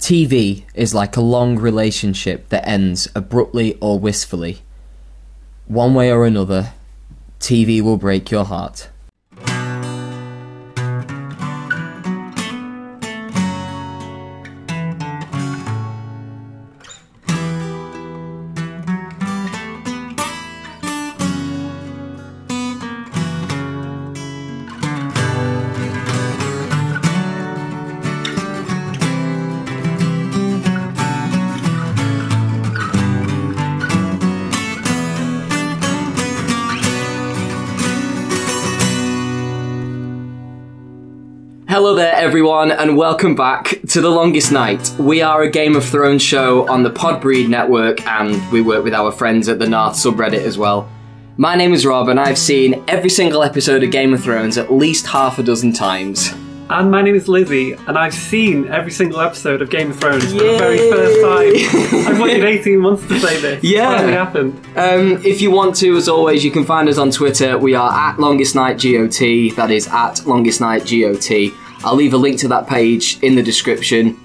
TV is like a long relationship that ends abruptly or wistfully. One way or another, TV will break your heart. Everyone, and welcome back to The Longest Night. We are a Game of Thrones show on the Podbreed network, and we work with our friends at the North subreddit as well. My name is Rob, and I've seen every single episode of Game of Thrones at least half a dozen times. And my name is Lizzie, and I've seen every single episode of Game of Thrones for Yay! the very first time. I've waited 18 months to say this. Yeah. It finally happened. Um, if you want to, as always, you can find us on Twitter. We are at Longest Night GOT. That is at Longest Night GOT. I'll leave a link to that page in the description.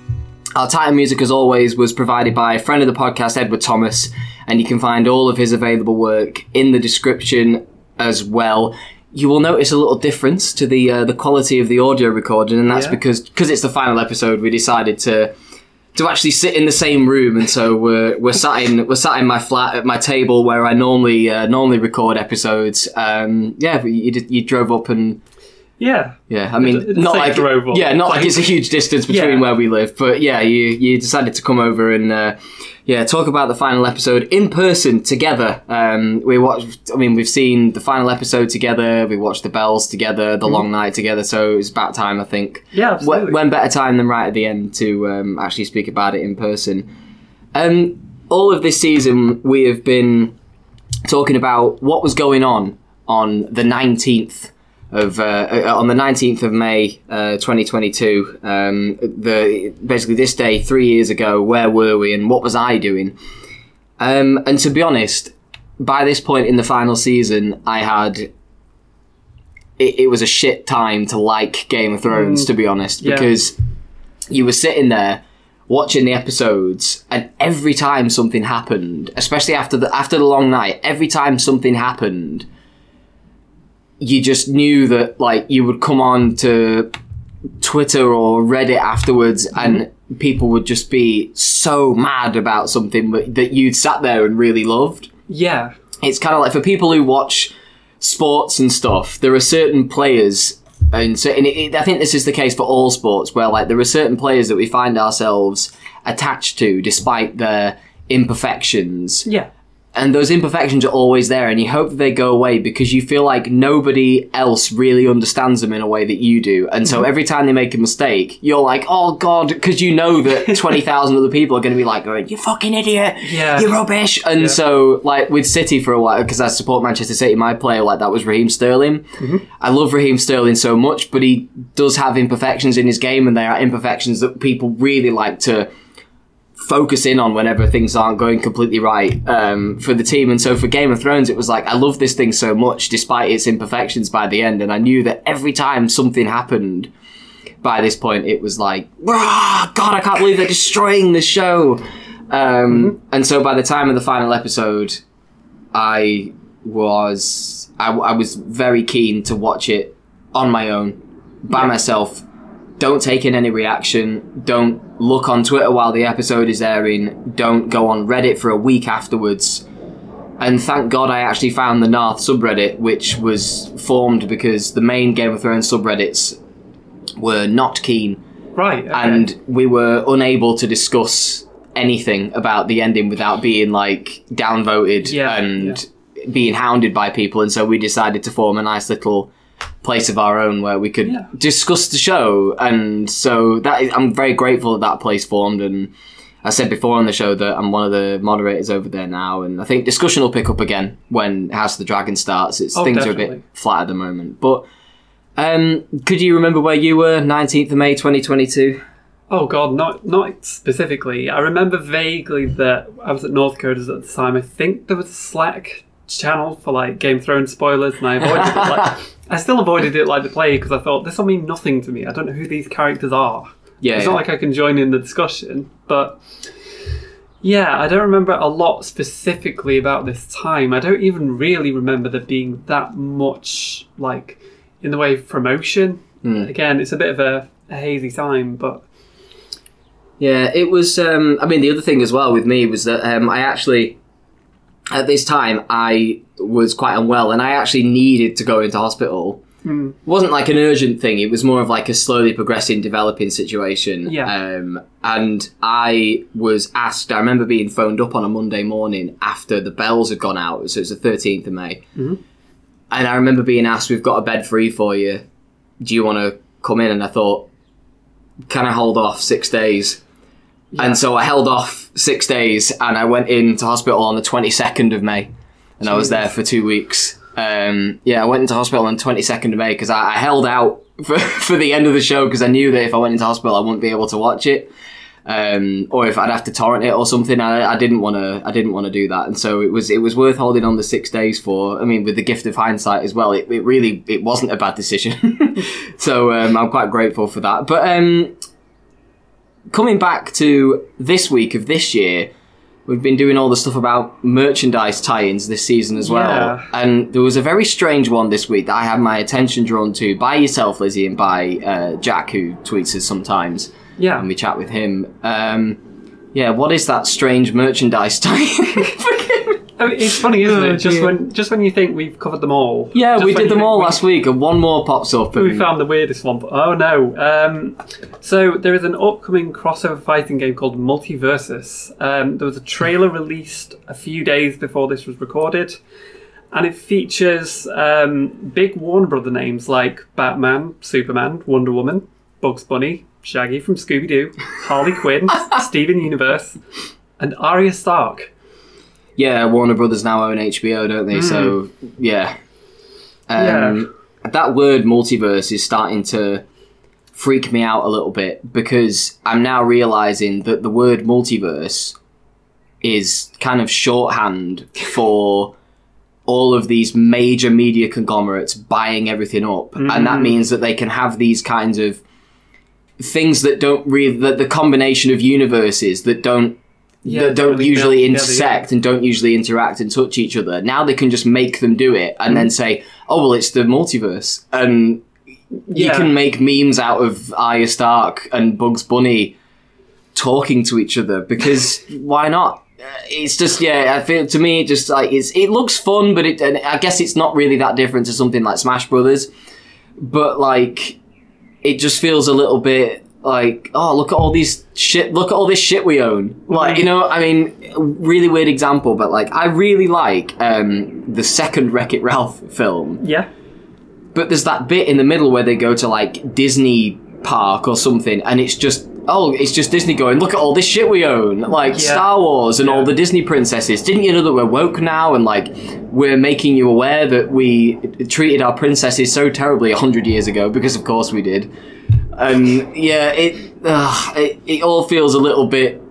Our title music, as always, was provided by a friend of the podcast, Edward Thomas, and you can find all of his available work in the description as well. You will notice a little difference to the uh, the quality of the audio recording, and that's Yeah. because because it's the final episode. We decided to to actually sit in the same room, and so we're we're sat in we're sat in my flat at my table where I normally uh, normally record episodes. Um, yeah, but you you drove up and Yeah. yeah, I mean, It's not like up. yeah, not like Like- it's a huge distance between Yeah. where we live, but yeah, you you decided to come over and uh, yeah, talk about the final episode in person together. Um, we watched. I mean, we've seen the final episode together. We watched the bells together, the long night together. So it's about time, I think. Yeah, absolutely. When, when better time than right at the end to um, actually speak about it in person. Um, all of this season, we have been talking about what was going on on the 19th of uh, uh, on the 19th of May uh, 2022 um, the basically this day 3 years ago where were we and what was I doing um, and to be honest by this point in the final season I had it, it was a shit time to like Game of Thrones to be honest yeah. because you were sitting there watching the episodes and every time something happened especially after the after the long night every time something happened you just knew that like you would come on to Twitter or Reddit afterwards mm-hmm. and people would just be so mad about something that that you'd sat there and really loved Yeah. it's kind of like for people who watch sports and stuff, there are certain players, and so and it, it, I think this is the case for all sports, where like there are certain players that we find ourselves attached to despite their imperfections, Yeah. And those imperfections are always there, and you hope that they go away because you feel like nobody else really understands them in a way that you do, and so mm-hmm. every time they make a mistake, you're like, oh god, because you know that twenty thousand other people are going to be like, going, you fucking idiot, Yeah. you're rubbish, and Yeah. so like with City for a while because I support Manchester City, my player like that was Raheem Sterling. Mm-hmm. I love Raheem Sterling so much, but he does have imperfections in his game, and there are imperfections that people really like to focus in on whenever things aren't going completely right um, for the team. And so for Game of Thrones, it was like I love this thing so much, despite its imperfections by the end, and I knew that every time something happened. By this point, it was like, "Rah, God, I can't believe they're destroying the show. Um, And so by the time of the final episode, I was I, I was very keen to watch it on my own, by myself. Don't take in any reaction. Don't look on Twitter while the episode is airing. Don't go on Reddit for a week afterwards. And thank God I actually found the North subreddit, which was formed because the main Game of Thrones subreddits were not keen Right. Okay. and we were unable to discuss anything about the ending without being like downvoted Yeah, and being hounded by people and so we decided to form a nice little place of our own where we could Yeah. discuss the show and so that is, I'm very grateful that that place formed and I said before on the show that I'm one of the moderators over there now and I think discussion will pick up again when House of the Dragon starts it's Oh, things are a bit flat at the moment but um, could you remember where you were 19th of May 2022 Oh god, not not specifically. I remember vaguely that I was at North Coders at the time. I think there was a Slack channel for like Game of Thrones spoilers, and I avoided it. Like, I still avoided it like the plague because I thought this will mean nothing to me. I don't know who these characters are. Yeah, it's yeah. not like I can join in the discussion, but yeah, I don't remember a lot specifically about this time. I don't even really remember there being that much like in the way of promotion. Hmm. Again, it's a bit of a, a hazy time, but Yeah, it was. Um, I mean, the other thing as well with me was that um, I actually, at this time, I was quite unwell and I actually needed to go into hospital. Hmm. It wasn't like an urgent thing, it was more of like a slowly progressing, developing situation. Yeah. Um, and I was asked, I remember being phoned up on a Monday morning after the bells had gone out, so it was the 13th of May. Mhm. And I remember being asked, We've got a bed free for you. Do you want to come in? And I thought, Can I hold off six days? And so I held off six days and I went into hospital on the 22nd of May. And I was there for two weeks. Um, yeah, I went into hospital on the 22nd of May because I, I held out for, for the end of the show because I knew that if I went into hospital, I wouldn't be able to watch it. Um, or if I'd have to torrent it or something, I, I didn't want to. I didn't want to do that, and so it was. It was worth holding on the six days for. I mean, with the gift of hindsight as well, it, it really it wasn't a bad decision. so um, I'm quite grateful for that. But um, coming back to this week of this year, we've been doing all the stuff about merchandise tie-ins this season as well. Yeah. And there was a very strange one this week that I had my attention drawn to by yourself, Lizzie, and by uh, Jack, who tweets us sometimes, yeah, and we chat with him. Um, yeah, what is that strange merchandise tie-in? I mean, it's funny, isn't Oh, it? Just when just when you think we've covered them all. yeah, just we did them all last week, and one more pops up. We, and- found the weirdest one. Oh no! Um, so there is an upcoming crossover fighting game called Multiversus. Um, there was a trailer released a few days before this was recorded, and it features um, big Warner Brother names like Batman, Superman, Wonder Woman, Bugs Bunny, Shaggy from Scooby Doo, Harley Quinn, Steven Universe, and Arya Stark. Yeah, Warner Brothers now own HBO, don't they? So yeah, um, that word multiverse is starting to freak me out a little bit because I'm now realizing that the word multiverse is kind of shorthand for all of these major media conglomerates buying everything up, and that means that they can have these kinds of things that don't really that the combination of universes that don't Yeah, that don't usually yeah. intersect and don't usually interact and touch each other. Now they can just make them do it and Mm. then say, "Oh well, it's the multiverse," and you can make memes out of Arya Stark and Bugs Bunny talking to each other because why not? It's just yeah. I feel to me it just like it's it looks fun, but it and I guess it's not really that different to something like Smash Brothers, but like it just feels a little bit like oh look at all these shit look at all this shit we own. Like you know i mean really weird example but like i really like um the second wreck it ralph film. Yeah. but there's that bit in the middle where they go to like disney park or something and it's just oh it's just disney going look at all this shit we own. Like Yeah. star wars and all the disney princesses. Didn't you know that we're woke now and like we're making you aware that we treated our princesses so terribly a 100 years ago? Because of course we did and yeah it, ugh, it it all feels a little bit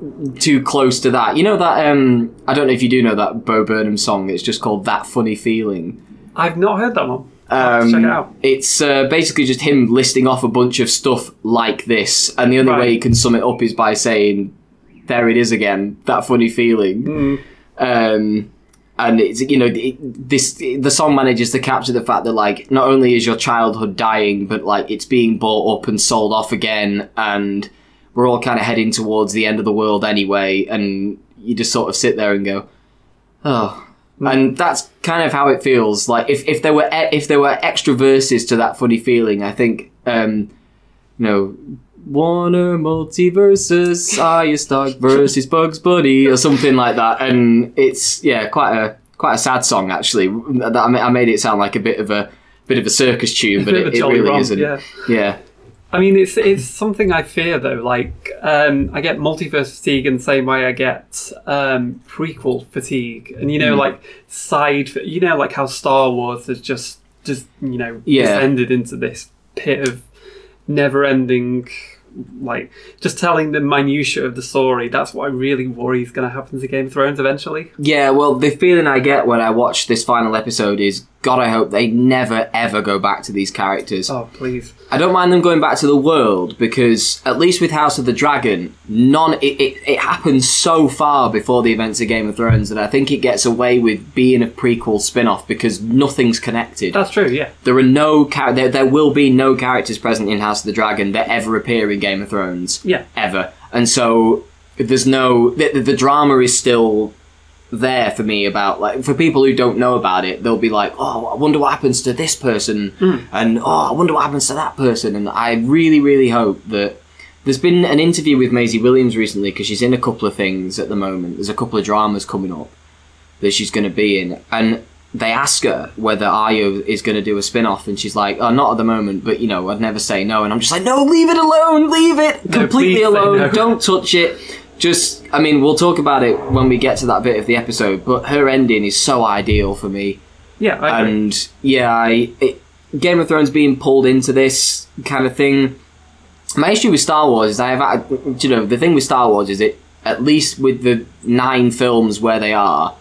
too close to that you know that um i don't know if you do know that bo burnham song it's just called that funny feeling I've not heard that one. I'll have to um, check it out. It's uh, basically just him listing off a bunch of stuff like this, and the only Right. way you can sum it up is by saying, "There it is again, that funny feeling." Mm. Um, and it's you know it, this the song manages to capture the fact that like not only is your childhood dying, but like it's being bought up and sold off again, and we're all kind of heading towards the end of the world anyway, and you just sort of sit there and go, "Oh." and that's kind of how it feels. Like if, if there were e- if there were extra verses to that funny feeling, I think um, you know Warner multiverses, Arya Stark versus Bugs Bunny or something like that, and it's yeah quite a quite a sad song actually. That I made it sound like a bit of a bit of a circus tune, but it, it really romp, isn't. Yeah. yeah. I mean, it's it's something I fear though. Like, um, I get multiverse fatigue in the same way I get um, prequel fatigue, and you know, like side, you know, like how Star Wars has just just you know Yeah. descended into this pit of never-ending, like just telling the minutiae of the story. That's what I really worry is going to happen to Game of Thrones eventually. Yeah, well, the feeling I get when I watch this final episode is God, I hope they never ever go back to these characters. Oh, please. I don't mind them going back to the world because at least with House of the Dragon, none it, it, it happens so far before the events of Game of Thrones that I think it gets away with being a prequel spin-off because nothing's connected. That's true, yeah. there are no char- there, there will be no characters present in House of the Dragon that ever appear in Game of Thrones Yeah. ever, and so there's no the, the, the drama is still there for me about like for people who don't know about it they'll be like oh i wonder what happens to this person hmm. and oh i wonder what happens to that person and i really really hope that there's been an interview with Maisie Williams recently because she's in a couple of things at the moment. There's a couple of dramas coming up that she's going to be in, and they ask her whether Ayo is going to do a spin off, and she's like, "Oh, not at the moment, but you know, I'd never say no." And I'm just like, "No, leave it alone, leave it No, completely alone. no." Don't touch it." Just, I mean, we'll talk about it when we get to that bit of the episode. But her ending is so ideal for me Yeah, I agree. and yeah, I, it, Game of Thrones being pulled into this kind of thing. My issue with Star Wars is I have, you know, the thing with Star Wars is it at least with the nine films where they are,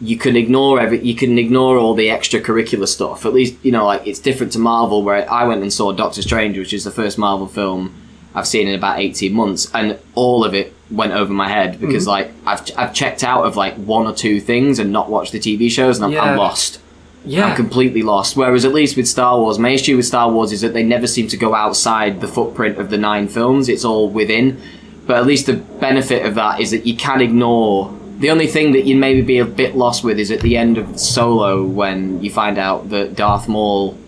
you can ignore every, you can ignore all the extracurricular stuff. At least you know, like it's different to Marvel, where I went and saw Doctor Strange, which is the first Marvel film I've seen in about eighteen months, and all of it went over my head because mm-hmm. like I've I've checked out of like one or two things and not watched the TV shows, and I'm, I'm lost. yeah. I'm completely lost. Whereas at least with Star Wars, my issue with Star Wars is that they never seem to go outside the footprint of the nine films. It's all within. But at least the benefit of that is that you can ignore. The only thing that you'd maybe be a bit lost with is at the end of Solo when you find out that Darth Maul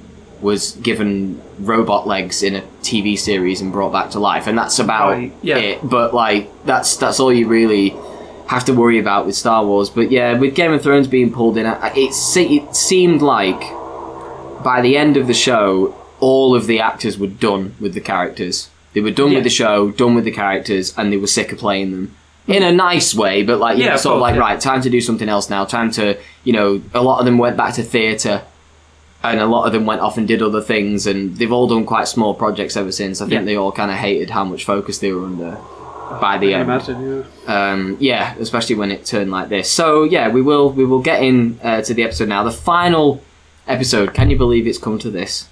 was given robot legs in a TV series and brought back to life, and that's about Right, yeah. it. But like that's that's all you really have to worry about with Star Wars. But yeah, with Game of Thrones being pulled in, it, se- it seemed like by the end of the show, all of the actors were done with the characters. They were done Yeah. with the show, done with the characters, and they were sick of playing them. In a nice way, but like, you Yeah, know, sort of course, like, yeah. right, time to do something else now. Time to, you know, a lot of them went back to theatre and a lot of them went off and did other things, and they've all done quite small projects ever since. I think Yeah. they all kind of hated how much focus they were under by the I end imagine, yeah. um, yeah, especially when it turned like this. So yeah, we will we will get in uh, to the episode now. The final episode. Can you believe it's come to this?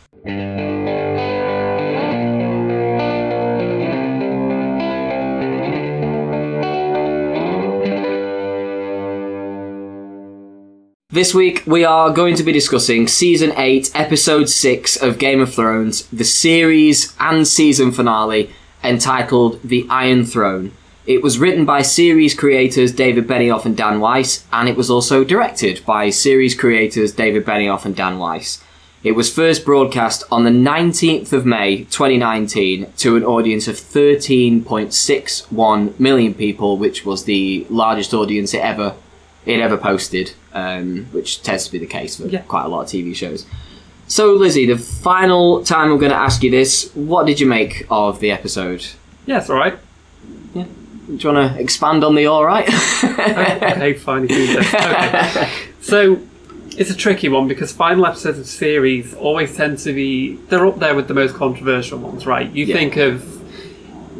This week we are going to be discussing season 8, episode 6 of Game of Thrones, the series and season finale entitled The Iron Throne. It was written by series creators David Benioff and Dan Weiss, and it was also directed by series creators David Benioff and Dan Weiss. It was first broadcast on the 19th of May 2019 to an audience of 13.61 million people, which was the largest audience it ever it ever posted, um, which tends to be the case for Yeah. quite a lot of TV shows. So, Lizzie, the final time I'm going to ask you this: What did you make of the episode? Yes, it's alright. Do you want to expand on the all right? okay, fine. you can do that. Okay. So it's a tricky one because final episodes of series always tend to be they're up there with the most controversial ones, right? You Yeah. think of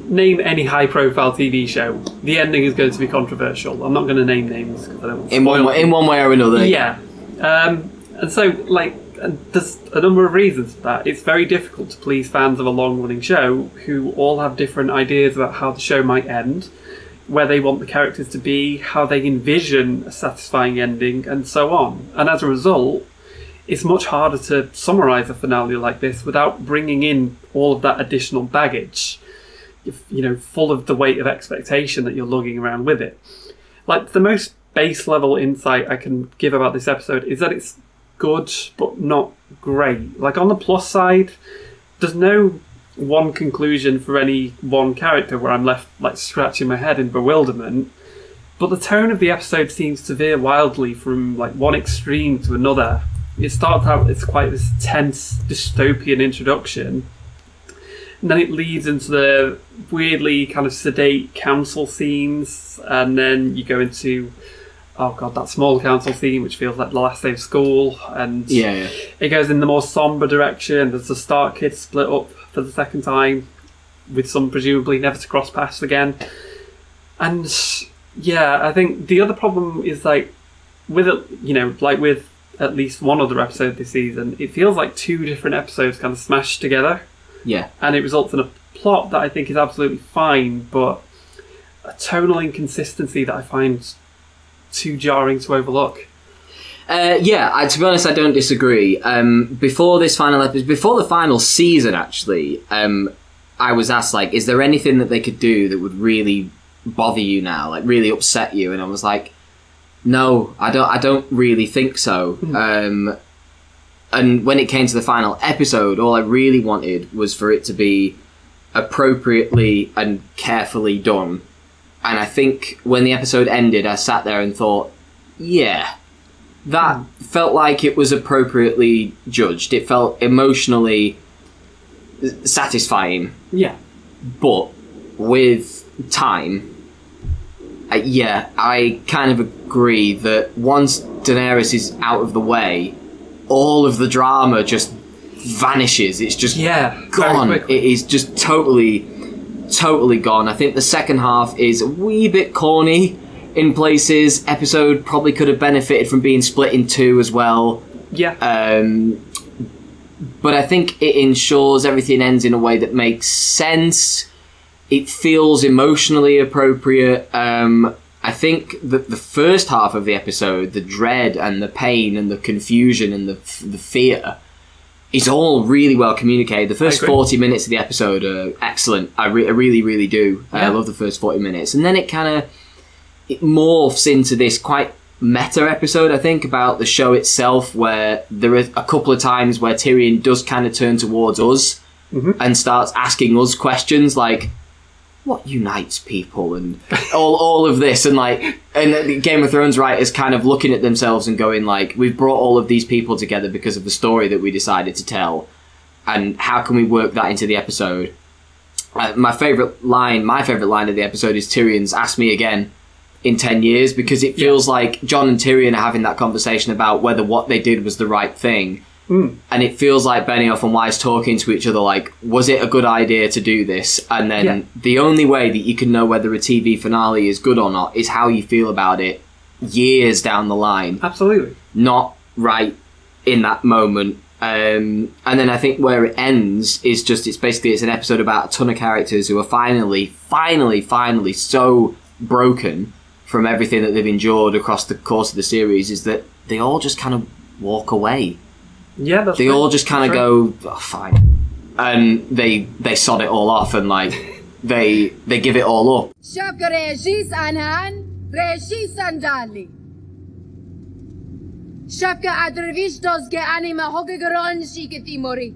name any high-profile TV show, the ending is going to be controversial. I'm not going to name names because I don't. in one way, in one way or another. yeah. Um, and so, like, and there's a number of reasons for that. It's very difficult to please fans of a long running show who all have different ideas about how the show might end, where they want the characters to be, how they envision a satisfying ending, and so on. And as a result, it's much harder to summarize a finale like this without bringing in all of that additional baggage, you know, full of the weight of expectation that you're lugging around with it. Like, the most base level insight I can give about this episode is that it's good but not great. Like, on the plus side, there's no one conclusion for any one character where I'm left like scratching my head in bewilderment. But the tone of the episode seems to veer wildly from like one extreme to another. It starts out it's quite this tense dystopian introduction, and then it leads into the weirdly kind of sedate council scenes, and then you go into oh god that small council scene which feels like the last day of school, and yeah, yeah. it goes in the more somber direction. There's the Stark kids split up for the second time, with some presumably never to cross paths again. And yeah, I think the other problem is like with it, you know, like with at least one other episode this season, it feels like two different episodes kind of smashed together, Yeah. and it results in a plot that I think is absolutely fine, but a tonal inconsistency that I find too jarring to overlook. Uh, yeah, I, to be honest, I don't disagree. Um, before this final episode, before the final season, actually, um, I was asked like, is there anything that they could do that would really bother you now, like really upset you? And I was like, no, I don't. I don't really think so. Um, and when it came to the final episode, all I really wanted was for it to be appropriately and carefully done. And I think when the episode ended, I sat there and thought, yeah, that felt like it was appropriately judged. It felt emotionally satisfying, Yeah. but with time, uh, yeah, I kind of agree that once Daenerys is out of the way, all of the drama just vanishes. It's just Yeah. gone. It is just totally, totally gone. I think the second half is a wee bit corny in places. Episode probably could have benefited from being split in two as well. Yeah. Um, but I think it ensures everything ends in a way that makes sense. It feels emotionally appropriate. Um, I think that the first half of the episode, the dread and the pain and the confusion and the the fear, is all really well communicated. The first forty minutes of the episode are excellent. I, re- I really, really do. I love the first forty minutes, and then it kind of it morphs into this quite meta episode, I think, about the show itself, where there are a couple of times where Tyrion does kind of turn towards us mm-hmm. and starts asking us questions like, "What unites people?" and all all of this, and like, and the Game of Thrones writers kind of looking at themselves and going like, "We've brought all of these people together because of the story that we decided to tell, and how can we work that into the episode?" Uh, my favorite line, my favorite line of the episode is Tyrion's "Ask me again." in 10 years because it feels like Jon and Tyrion are having that conversation about whether what they did was the right thing. And it feels like Benioff and Weiss talking to each other like, was it a good idea to do this? And then Yeah. the only way that you can know whether a TV finale is good or not is how you feel about it years down the line Absolutely. not right in that moment. Um, and then I think where it ends is just it's basically it's an episode about a ton of characters who are finally, finally, finally so broken from everything that they've endured across the course of the series is that they all just kind of walk away. Yeah, they all just kind of go oh, fine, and they they sod it all off and like they they give it all up. Şapka adrevish dozge anime anima gran şike mori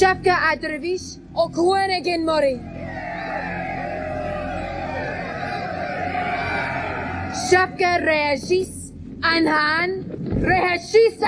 shafka adrevish okuene gen mori. Reagis reagis.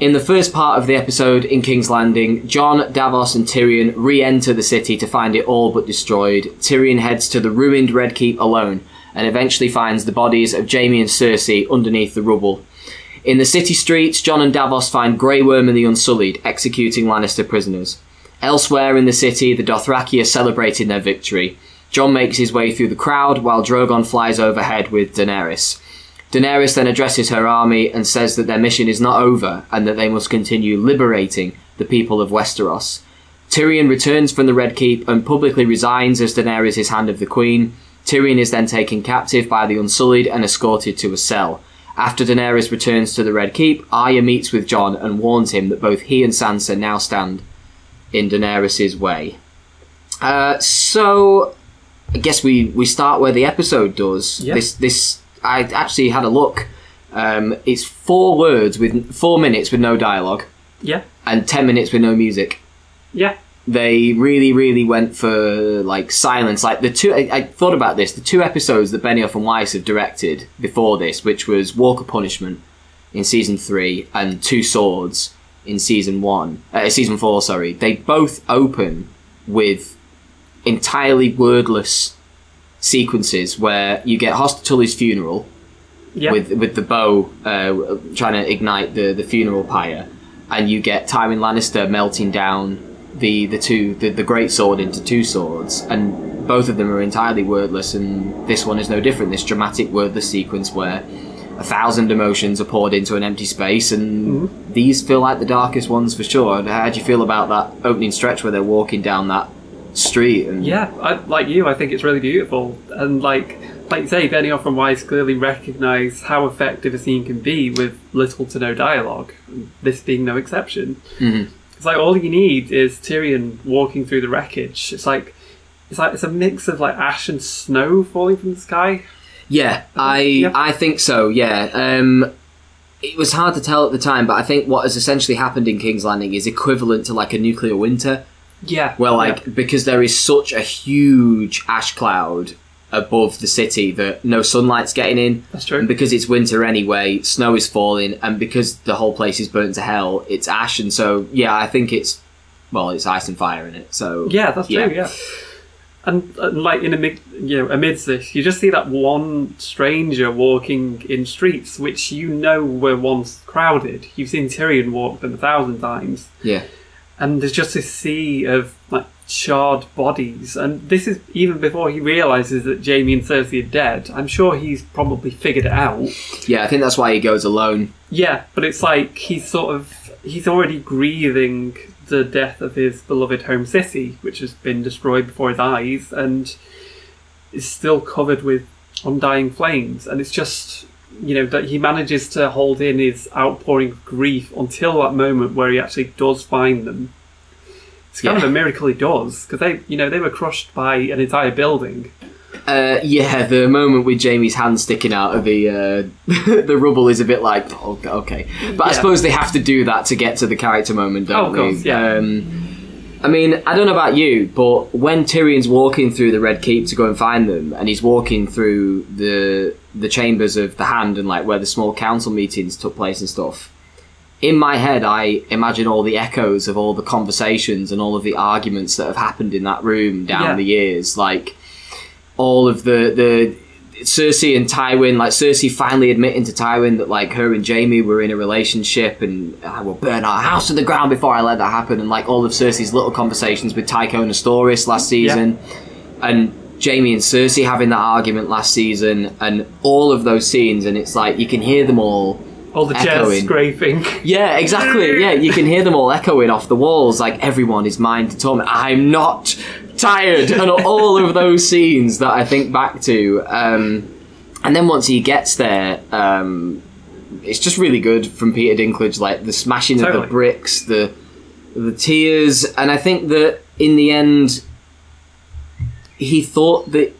In the first part of the episode in King's Landing, Jon, Davos, and Tyrion re enter the city to find it all but destroyed. Tyrion heads to the ruined Red Keep alone and eventually finds the bodies of Jaime and Cersei underneath the rubble. In the city streets, Jon and Davos find Grey Worm and the Unsullied executing Lannister prisoners. Elsewhere in the city, the Dothraki are celebrating their victory. Jon makes his way through the crowd while Drogon flies overhead with Daenerys. Daenerys then addresses her army and says that their mission is not over and that they must continue liberating the people of Westeros. Tyrion returns from the Red Keep and publicly resigns as Daenerys Hand of the Queen. Tyrion is then taken captive by the Unsullied and escorted to a cell. After Daenerys returns to the Red Keep, Arya meets with Jon and warns him that both he and Sansa now stand in Daenerys' way. Uh, so, I guess we, we start where the episode does. Yeah. This this I actually had a look. Um, it's four words with four minutes with no dialogue Yeah. and ten minutes with no music. Yeah. They really, really went for like silence. Like the two, I, I thought about this. The two episodes that Benioff and Weiss have directed before this, which was Walk of Punishment in season three and Two Swords in season one, uh, season four. Sorry, they both open with entirely wordless sequences where you get Hoster Tully's funeral, Yeah. with with the bow uh, trying to ignite the the funeral pyre, and you get Tywin Lannister melting down the the two the, the great sword into two swords, and both of them are entirely wordless, and this one is no different. This dramatic wordless sequence where a thousand emotions are poured into an empty space, and these feel like the darkest ones for sure. How do you feel about that opening stretch where they're walking down that street? And Yeah, I, like you, I think it's really beautiful, and like like you say, Benioff and Weiss clearly recognise how effective a scene can be with little to no dialogue. This being no exception. Mhm. It's like all you need is Tyrion walking through the wreckage. It's like it's like it's a mix of like ash and snow falling from the sky. Yeah, I Yeah. I think so. Yeah, um, it was hard to tell at the time, but I think what has essentially happened in King's Landing is equivalent to like a nuclear winter, Yeah. where yeah. like because there is such a huge ash cloud above the city that no sunlight's getting in, that's true. and because it's winter anyway, snow is falling, and because the whole place is burnt to hell, it's ash, and so yeah, I think it's well, it's ice and fire in it. So Yeah, that's Yeah. true. Yeah, and, and like in amid, you know, amidst this, you just see that one stranger walking in streets which you know were once crowded. You've seen Tyrion walk them a thousand times, yeah, and there's just this sea of like charred bodies. And this is even before he realizes that Jaime and Cersei are dead. I'm sure he's probably figured it out. yeah, I think that's why he goes alone. Yeah, but it's like he's sort of he's already grieving the death of his beloved home city, which has been destroyed before his eyes, and is still covered with undying flames. And it's just you know that he manages to hold in his outpouring of grief until that moment where he actually does find them. It's kind Yeah. of a miracle he does because they you know they were crushed by an entire building. Uh, yeah, the moment with Jaime's hand sticking out of the uh, the rubble is a bit like oh, okay, but I suppose they have to do that to get to the character moment, don't Oh, of course, yeah. Um, I mean, I don't know about you, but when Tyrion's walking through the Red Keep to go and find them, and he's walking through the the chambers of the Hand and like where the small council meetings took place and stuff. In my head, I imagine all the echoes of all the conversations and all of the arguments that have happened in that room down Yeah. the years, like all of the the Cersei and Tywin, like Cersei finally admitting to Tywin that like her and Jaime were in a relationship and I will burn our house to the ground before I let that happen, and like all of Cersei's little conversations with Tycho Nestoris last season, and Jaime and Cersei having that argument last season, and all of those scenes, and it's like you can hear them all. All the chairs scraping. Yeah, exactly. Yeah, you can hear them all echoing off the walls, like everyone is mine to torment. I'm not tired, and all of those scenes that I think back to. Um, and then once he gets there, um, it's just really good from Peter Dinklage, like the smashing of the bricks, the the tears, and I think that in the end, he thought that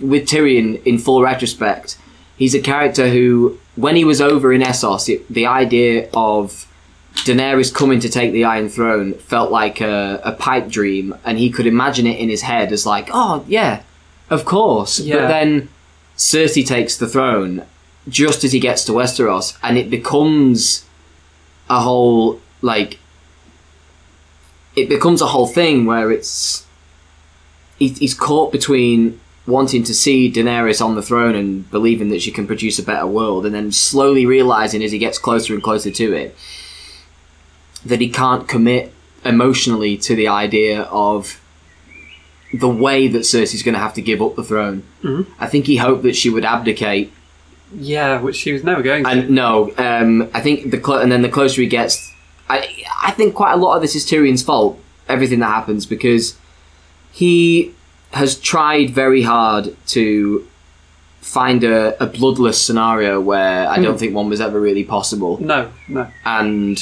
with Tyrion, in full retrospect, he's a character who, when he was over in Essos, it, the idea of Daenerys coming to take the Iron Throne felt like a, a pipe dream, and he could imagine it in his head as like, oh yeah, of course. But then Cersei takes the throne just as he gets to Westeros, and it becomes a whole like it becomes a whole thing where it's he, he's caught between wanting to see Daenerys on the throne and believing that she can produce a better world, and then slowly realizing as he gets closer and closer to it that he can't commit emotionally to the idea of the way that Cersei's going to have to give up the throne. Mhm. I think he hoped that she would abdicate Yeah, which she was never going to. and no, um, I think the clo- and then the closer he gets, I I think quite a lot of this is Tyrion's fault. Everything that happens because he has tried very hard to find a, a bloodless scenario where I don't think one was ever really possible. no, no. And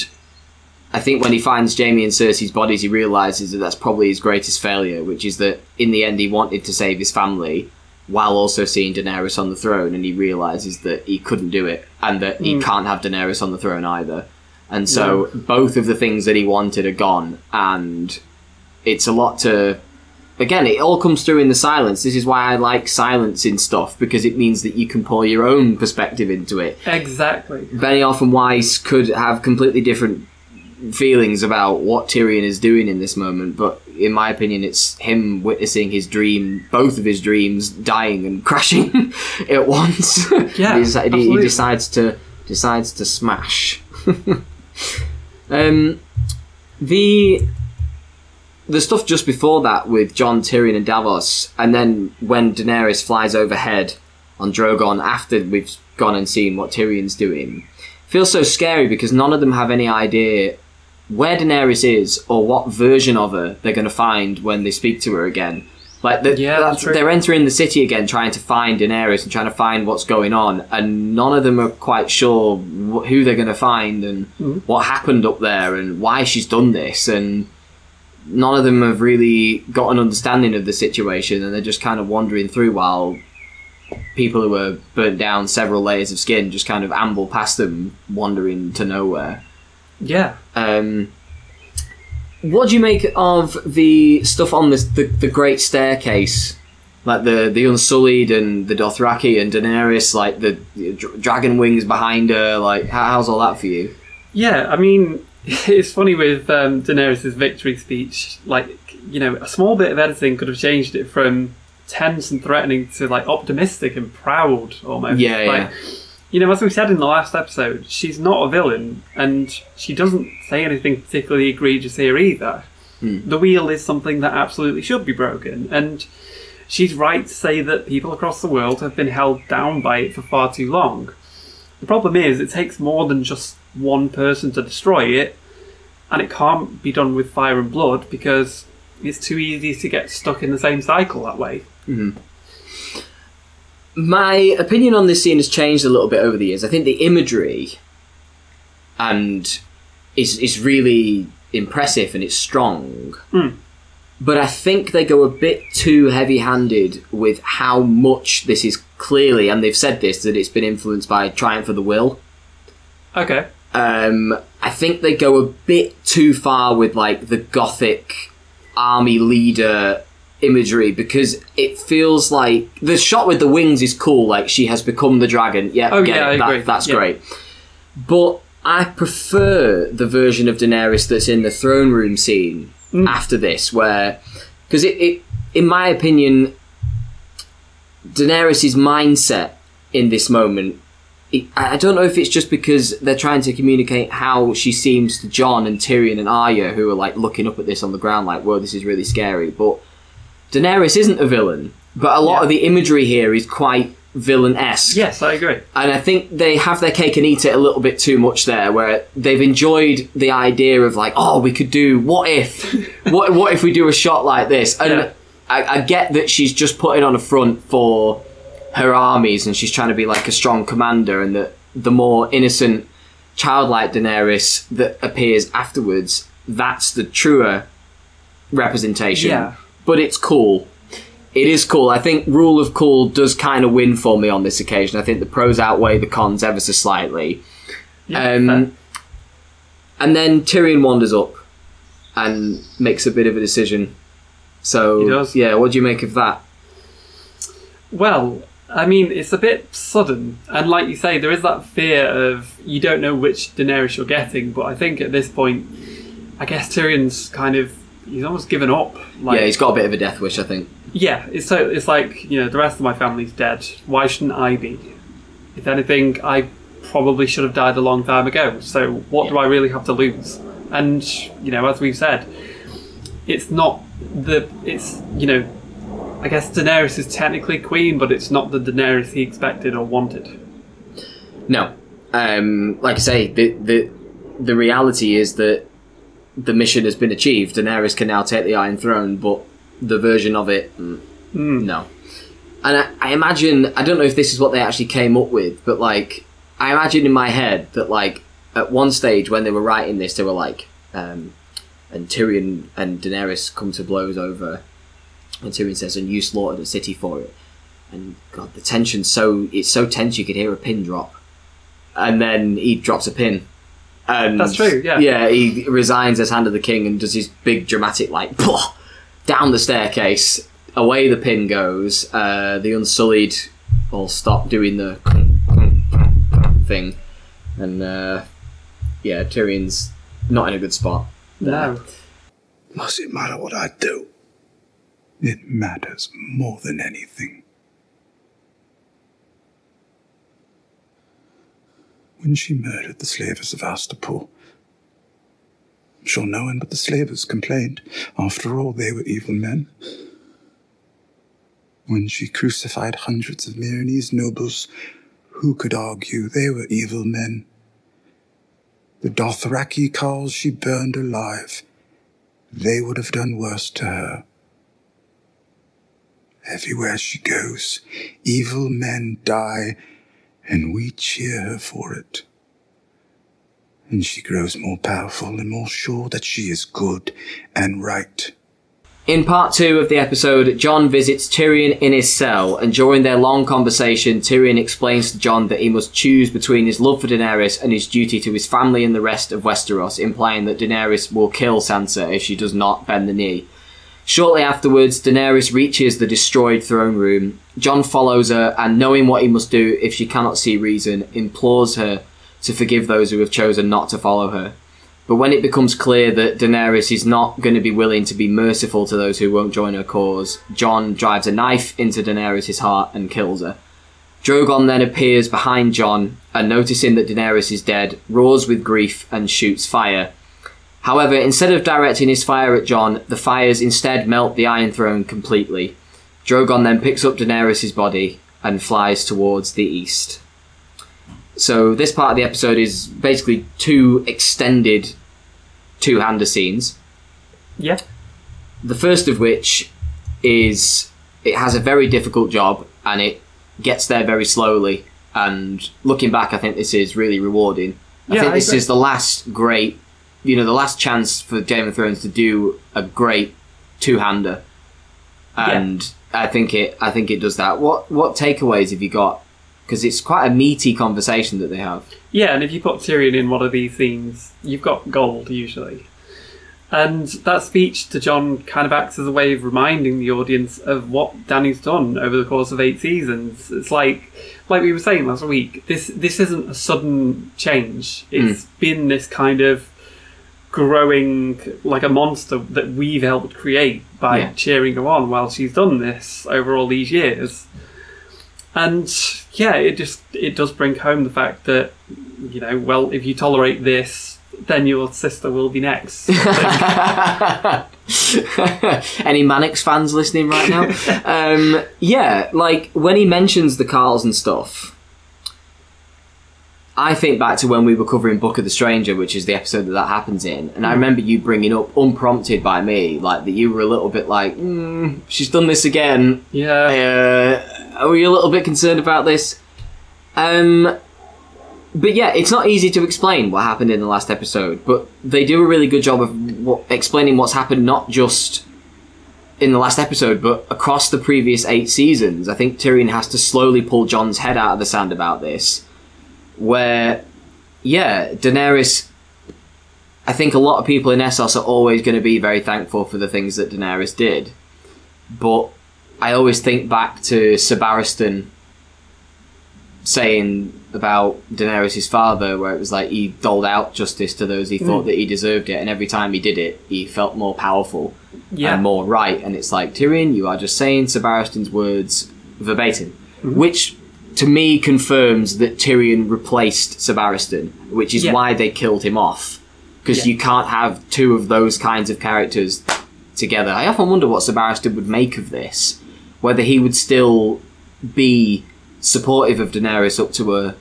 I think when he finds Jaime and Cersei's bodies, he realizes that that's probably his greatest failure, which is that in the end he wanted to save his family while also seeing Daenerys on the throne, and he realizes that he couldn't do it and that he Mm. can't have Daenerys on the throne either. And so both of the things that he wanted are gone, and it's a lot to. Again, it all comes through in the silence. This is why I like silence in stuff because it means that you can pour your own perspective into it. Exactly. Benioff and Weiss could have completely different feelings about what Tyrion is doing in this moment, but in my opinion, it's him witnessing his dream, both of his dreams, dying and crashing at once. Yeah, he, he decides to decides to smash. um, the the stuff just before that with Jon Tyrion and Davos, and then when Daenerys flies overhead on Drogon after we've gone and seen what Tyrion's doing, feels so scary because none of them have any idea where Daenerys is or what version of her they're going to find when they speak to her again. Like the, Yeah, they're entering the city again, trying to find Daenerys and trying to find what's going on, and none of them are quite sure wh- who they're going to find and Mm-hmm. what happened up there and why she's done this and none of them have really got an understanding of the situation and they're just kind of wandering through while people who are burnt down several layers of skin just kind of amble past them wandering to nowhere. Yeah. um, what do you make of the stuff on this the, the great staircase? Like the the unsullied and the dothraki and daenerys like the, the dr- dragon wings behind her like how, how's all that for you? Yeah, I mean, it's funny with um, Daenerys' victory speech. Like, you know, a small bit of editing could have changed it from tense and threatening to like optimistic and proud almost. Yeah, like, yeah. You know, as we said in the last episode, she's not a villain, and she doesn't say anything particularly egregious here either. The wheel is something that absolutely should be broken, and she's right to say that people across the world have been held down by it for far too long. The problem is, it takes more than just one person to destroy it, and it can't be done with fire and blood because it's too easy to get stuck in the same cycle that way. Mm-hmm. my opinion on this scene has changed a little bit over the years. I think the imagery and is is really impressive and it's strong. Hmm. But I think they go a bit too heavy-handed with how much this is clearly, and they've said this that it's been influenced by Triumph of the Will. Okay. Um, I think they go a bit too far with like the gothic army leader imagery because it feels like the shot with the wings is cool. Like she has become the dragon. Yeah, Oh, yeah. I That- agree. that's Yeah. great. But I prefer the version of Daenerys that's in the throne room scene Mm. after this, where because it, it, in my opinion, Daenerys' mindset in this moment I don't know if it's just because they're trying to communicate how she seems to Jon and Tyrion and Arya, who are like looking up at this on the ground, like, "Whoa, this is really scary." But Daenerys isn't a villain, but a lot Yeah. of the imagery here is quite villain-esque. Yes, I agree. And I think they have their cake and eat it a little bit too much there, where they've enjoyed the idea of like, oh, we could do what if, what what if we do a shot like this? And Yeah. I, I get that she's just putting on a front for her armies, and she's trying to be like a strong commander, and that the more innocent, childlike Daenerys that appears afterwards, that's the truer representation. Yeah. But it's cool. It is cool. I think rule of cool does kind of win for me on this occasion. I think the pros outweigh the cons ever so slightly. Yeah, Um, and then Tyrion wanders up and makes a bit of a decision. So He does. yeah, what do you make of that? Well, I mean, it's a bit sudden, and like you say, there is that fear of you don't know which Daenerys you're getting. But I think at this point, I guess Tyrion's kind of he's almost given up. Like, yeah, he's got a bit of a death wish, I think. yeah, it's so it's like you know the rest of my family's dead. Why shouldn't I be? If anything, I probably should have died a long time ago. So what do I really have to lose? And you know, as we've said, it's not the it's you know, I guess Daenerys is technically queen, but it's not the Daenerys he expected or wanted. No, um, like I say, the the the reality is that the mission has been achieved. Daenerys can now take the Iron Throne, but the version of it, mm, no. And I, I imagine I don't know if this is what they actually came up with, but like I imagine in my head that like at one stage when they were writing this, they were like, um, and Tyrion and Daenerys come to blows over, and Tyrion says, "And you slaughtered a city for it." And God, the tension's so it's so tense you could hear a pin drop, and then he drops a pin. And That's true, yeah. Yeah, he resigns as Hand of the King and does his big dramatic like down the staircase. Away the pin goes. Uh, the Unsullied all stop doing the thing, and uh, yeah, Tyrion's not in a good spot. No. Does it matter what I do? It matters more than anything. When she murdered the slavers of Astapor, I'm sure no one but the slavers complained. After all, they were evil men. When she crucified hundreds of Meereenese nobles, who could argue they were evil men? The Dothraki khals she burned alive, they would have done worse to her. Everywhere she goes, evil men die, and we cheer her for it. And she grows more powerful and more sure that she is good and right. In part two of the episode, Jon visits Tyrion in his cell, and during their long conversation, Tyrion explains to Jon that he must choose between his love for Daenerys and his duty to his family and the rest of Westeros, implying that Daenerys will kill Sansa if she does not bend the knee. Shortly afterwards, Daenerys reaches the destroyed throne room. Jon follows her, and knowing what he must do if she cannot see reason, implores her to forgive those who have chosen not to follow her. But when it becomes clear that Daenerys is not going to be willing to be merciful to those who won't join her cause, Jon drives a knife into Daenerys' heart and kills her. Drogon then appears behind Jon and, noticing that Daenerys is dead, roars with grief and shoots fire. However, instead of directing his fire at Jon, the fires instead melt the Iron Throne completely. Drogon then picks up Daenerys' body and flies towards the east. So this part of the episode is basically two extended two-hander scenes. Yeah. The first of which is it has a very difficult job and it gets there very slowly. And looking back, I think this is really rewarding. I Yeah, think this is the last great, you know, the last chance for Game of Thrones to do a great two-hander, and I think it, I think it does that. What what takeaways have you got? Because it's quite a meaty conversation that they have. Yeah, and if you put Tyrion in one of these scenes, you've got gold usually. And that speech to Jon kind of acts as a way of reminding the audience of what Dany's done over the course of eight seasons. It's like, like we were saying last week, this this isn't a sudden change. It's hmm. been this kind of growing like a monster that we've helped create by Yeah. cheering her on while she's done this over all these years. And yeah, it just it does bring home the fact that you know, well, if you tolerate this, then your sister will be next. Any Manics fans listening right now? um, yeah, like when he mentions the khals and stuff, I think back to when we were covering Book of the Stranger, which is the episode that that happens in, and I remember you bringing up, unprompted by me, like that you were a little bit like, mm, "She's done this again." yeah, Uh, are we a little bit concerned about this? Um, but yeah, it's not easy to explain what happened in the last episode, but they do a really good job of what, explaining what's happened, not just in the last episode, but across the previous eight seasons. I think Tyrion has to slowly pull Jon's head out of the sand about this, where, yeah, Daenerys. I think a lot of people in Essos are always going to be very thankful for the things that Daenerys did, but I always think back to Sir Barristan saying about Daenerys' father, where it was like he doled out justice to those he thought mm. that he deserved it, and every time he did it, he felt more powerful yeah, and more right. And it's like Tyrion, you are just saying Sir Barristan's words verbatim, mm-hmm. which to me confirms that Tyrion replaced Sir which is Yeah. why they killed him off. Because Yeah. you can't have two of those kinds of characters together. I often wonder what Sir would make of this, whether he would still be supportive of Daenerys up to a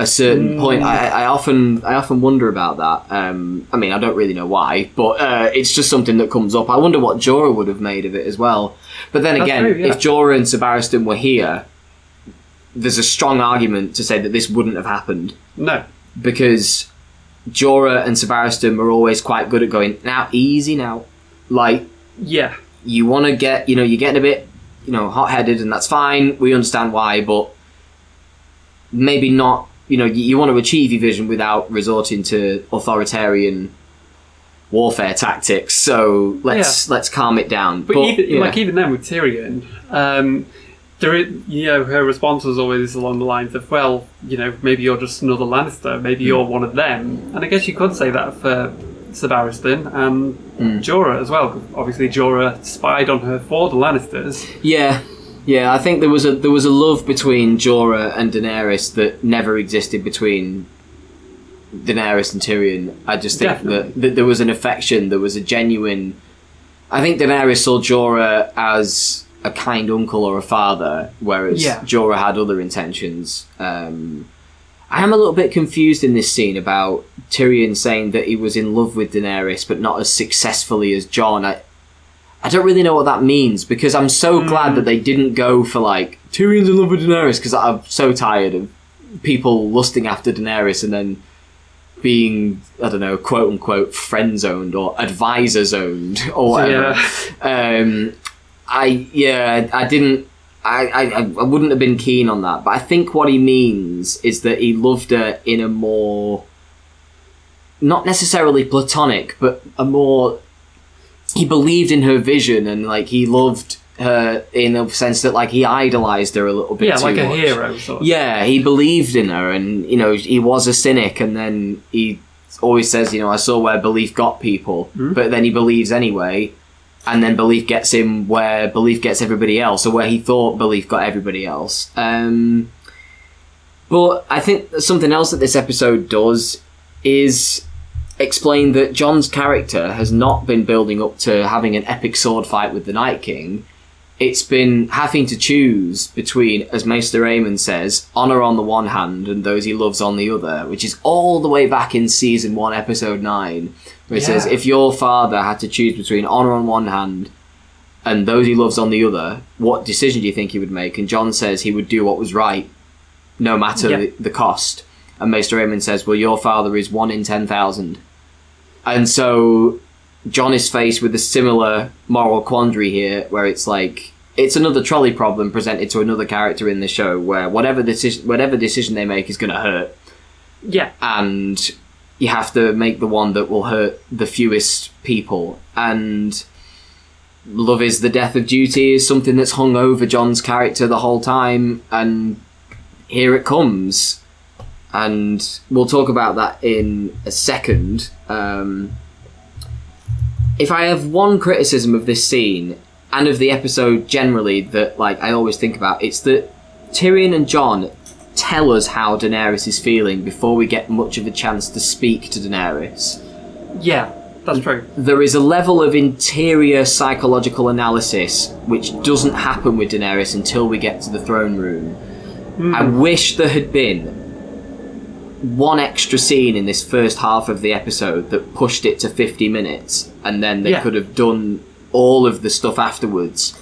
a certain point. I, I often I often wonder about that. Um, I mean, I don't really know why, but uh, it's just something that comes up. I wonder what Jorah would have made of it as well. But then That's again, true, yeah. if Jorah and Sir were here, there's a strong argument to say that this wouldn't have happened no, because Jorah and Sir Barristan were always quite good at going now easy now, like yeah, you want to get, you know, you're getting a bit, you know, hot headed, and that's fine. We understand why, but maybe not. You know, you, you want to achieve your vision without resorting to authoritarian warfare tactics. So let's let's calm it down. but, even, yeah. like even then with Tyrion, um, there is, you know, her response was always along the lines of, "Well, you know, maybe you're just another Lannister, maybe Hmm. you're one of them." And I guess you could say that for Sir Barristan and Hmm. Jorah as well. Obviously, Jorah spied on her for the Lannisters. Yeah, yeah. I think there was a there was a love between Jorah and Daenerys that never existed between Daenerys and Tyrion. I just think that, that there was an affection. There was a genuine. I think Daenerys saw Jorah as a kind uncle or a father, whereas Yeah. Jorah had other intentions. Um, I am a little bit confused in this scene about Tyrion saying that he was in love with Daenerys, but not as successfully as Jon. I, I don't really know what that means because I'm so glad that they didn't go for like Tyrion's in love with Daenerys because I'm so tired of people lusting after Daenerys and then being I don't know quote unquote friend zoned or advisor zoned or whatever. Um, I yeah I didn't. I, I, I wouldn't have been keen on that, but I think what he means is that he loved her in a more, not necessarily platonic, but a more he believed in her vision and like he loved her in a sense that like he idolized her a little bit Yeah, too like a hero. Sort of. Yeah, he believed in her, and you know he was a cynic, and then he always says, you know, I saw where belief got people, hmm? but then he believes anyway, and then belief gets him where belief gets everybody else, or where he thought belief got everybody else. Um, but I think something else that this episode does is explain that Jon's character has not been building up to having an epic sword fight with the Night King. It's been having to choose between, as Maester Aemon says, honour on the one hand and those he loves on the other, which is all the way back in season one, episode nine, where it says, if your father had to choose between honour on one hand and those he loves on the other, what decision do you think he would make? And Jon says he would do what was right, no matter Yeah. the, the cost. And Maester Aemon says, well, your father is one in 10,000. And so Jon is faced with a similar moral quandary here, where it's like it's another trolley problem presented to another character in the show, where whatever decision whatever decision they make is going to hurt, Yeah. and you have to make the one that will hurt the fewest people. And love is the death of duty is something that's hung over Jon's character the whole time, and here it comes. And we'll talk about that in a second. Um, if I have one criticism of this scene and of the episode generally that like I always think about, it's that Tyrion and Jon tell us how Daenerys is feeling before we get much of a chance to speak to Daenerys. Yeah. That's true. There is a level of interior psychological analysis which doesn't happen with Daenerys until we get to the throne room. Hmm. I wish there had been one extra scene in this first half of the episode that pushed it to 50 minutes and then they Yeah. could have done all of the stuff afterwards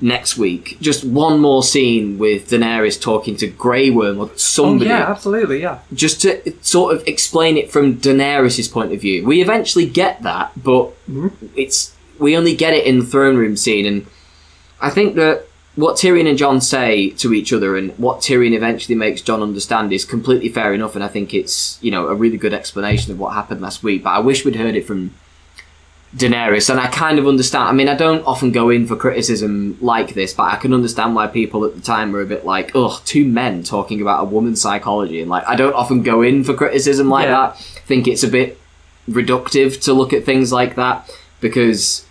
next week. Just one more scene with Daenerys talking to Grey Worm or somebody. Oh, yeah, absolutely. Yeah. just to sort of explain it from Daenerys' point of view. We eventually get that, but mm-hmm. it's we only get it in the throne room scene, and I think that what Tyrion and Jon say to each other and what Tyrion eventually makes Jon understand is completely fair enough, and I think it's you know a really good explanation of what happened last week. But I wish we'd heard it from Daenerys, and I kind of understand. I mean, I don't often go in for criticism like this, but I can understand why people at the time were a bit like, "Ugh, two men talking about a woman's psychology," and like, I don't often go in for criticism like Yeah. that. think it's a bit reductive to look at things like that because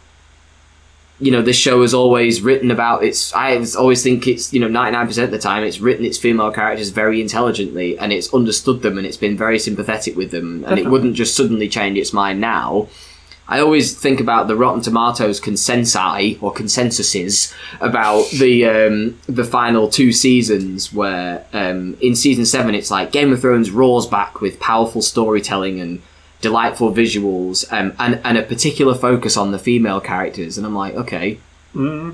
you know this show is always written about its i always think it's you know 99% of the time it's written its female characters very intelligently and it's understood them and it's been very sympathetic with them and it wouldn't just suddenly change its mind now. I always think about the Rotten Tomatoes consensi or consensuses about the um, the final two seasons, where um, in season seven it's like Game of Thrones roars back with powerful storytelling and delightful visuals, um, and and a particular focus on the female characters. And I'm like, okay,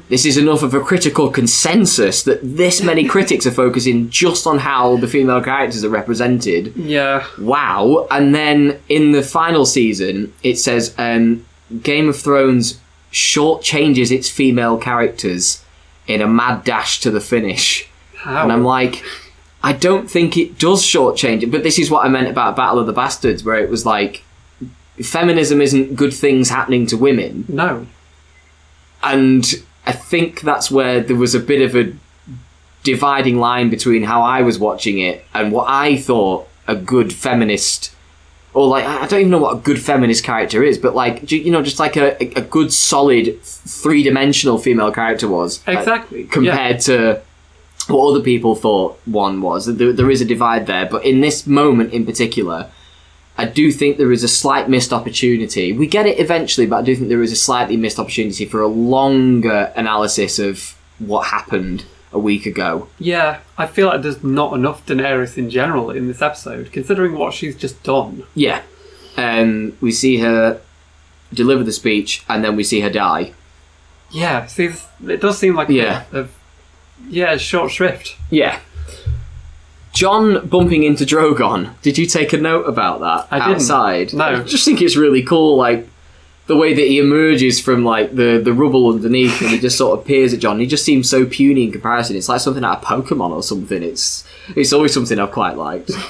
this is enough of a critical consensus that this many critics are focusing just on how the female characters are represented Yeah. wow. And then in the final season, it says um, Game of Thrones shortchanges its female characters in a mad dash to the finish. How? And I'm like, I don't think it does shortchange it. But this is what I meant about Battle of the Bastards, where it was like, feminism isn't good things happening to women. no. And I think that's where there was a bit of a dividing line between how I was watching it and what I thought a good feminist or like I don't even know what a good feminist character is, but like you know, just like a, a good solid three dimensional female character was like, Exactly. compared to what other people thought one was. There, there is a divide there, but in this moment in particular, I do think there is a slight missed opportunity. We get it eventually, but I do think there is a slightly missed opportunity for a longer analysis of what happened a week ago. Yeah, I feel like there's not enough Daenerys in general in this episode, considering what she's just done. Yeah. Um, we see her deliver the speech, and then we see her die. Yeah, see, it does seem like Yeah. a, a yeah short shrift. Yeah. Jon bumping into Drogon. Did you take a note about that I didn't. outside? No. I just think it's really cool, like the way that he emerges from like the, the rubble underneath and he just sort of peers at Jon. He just seems so puny in comparison. It's like something out of Pokemon or something. It's it's always something I've quite liked.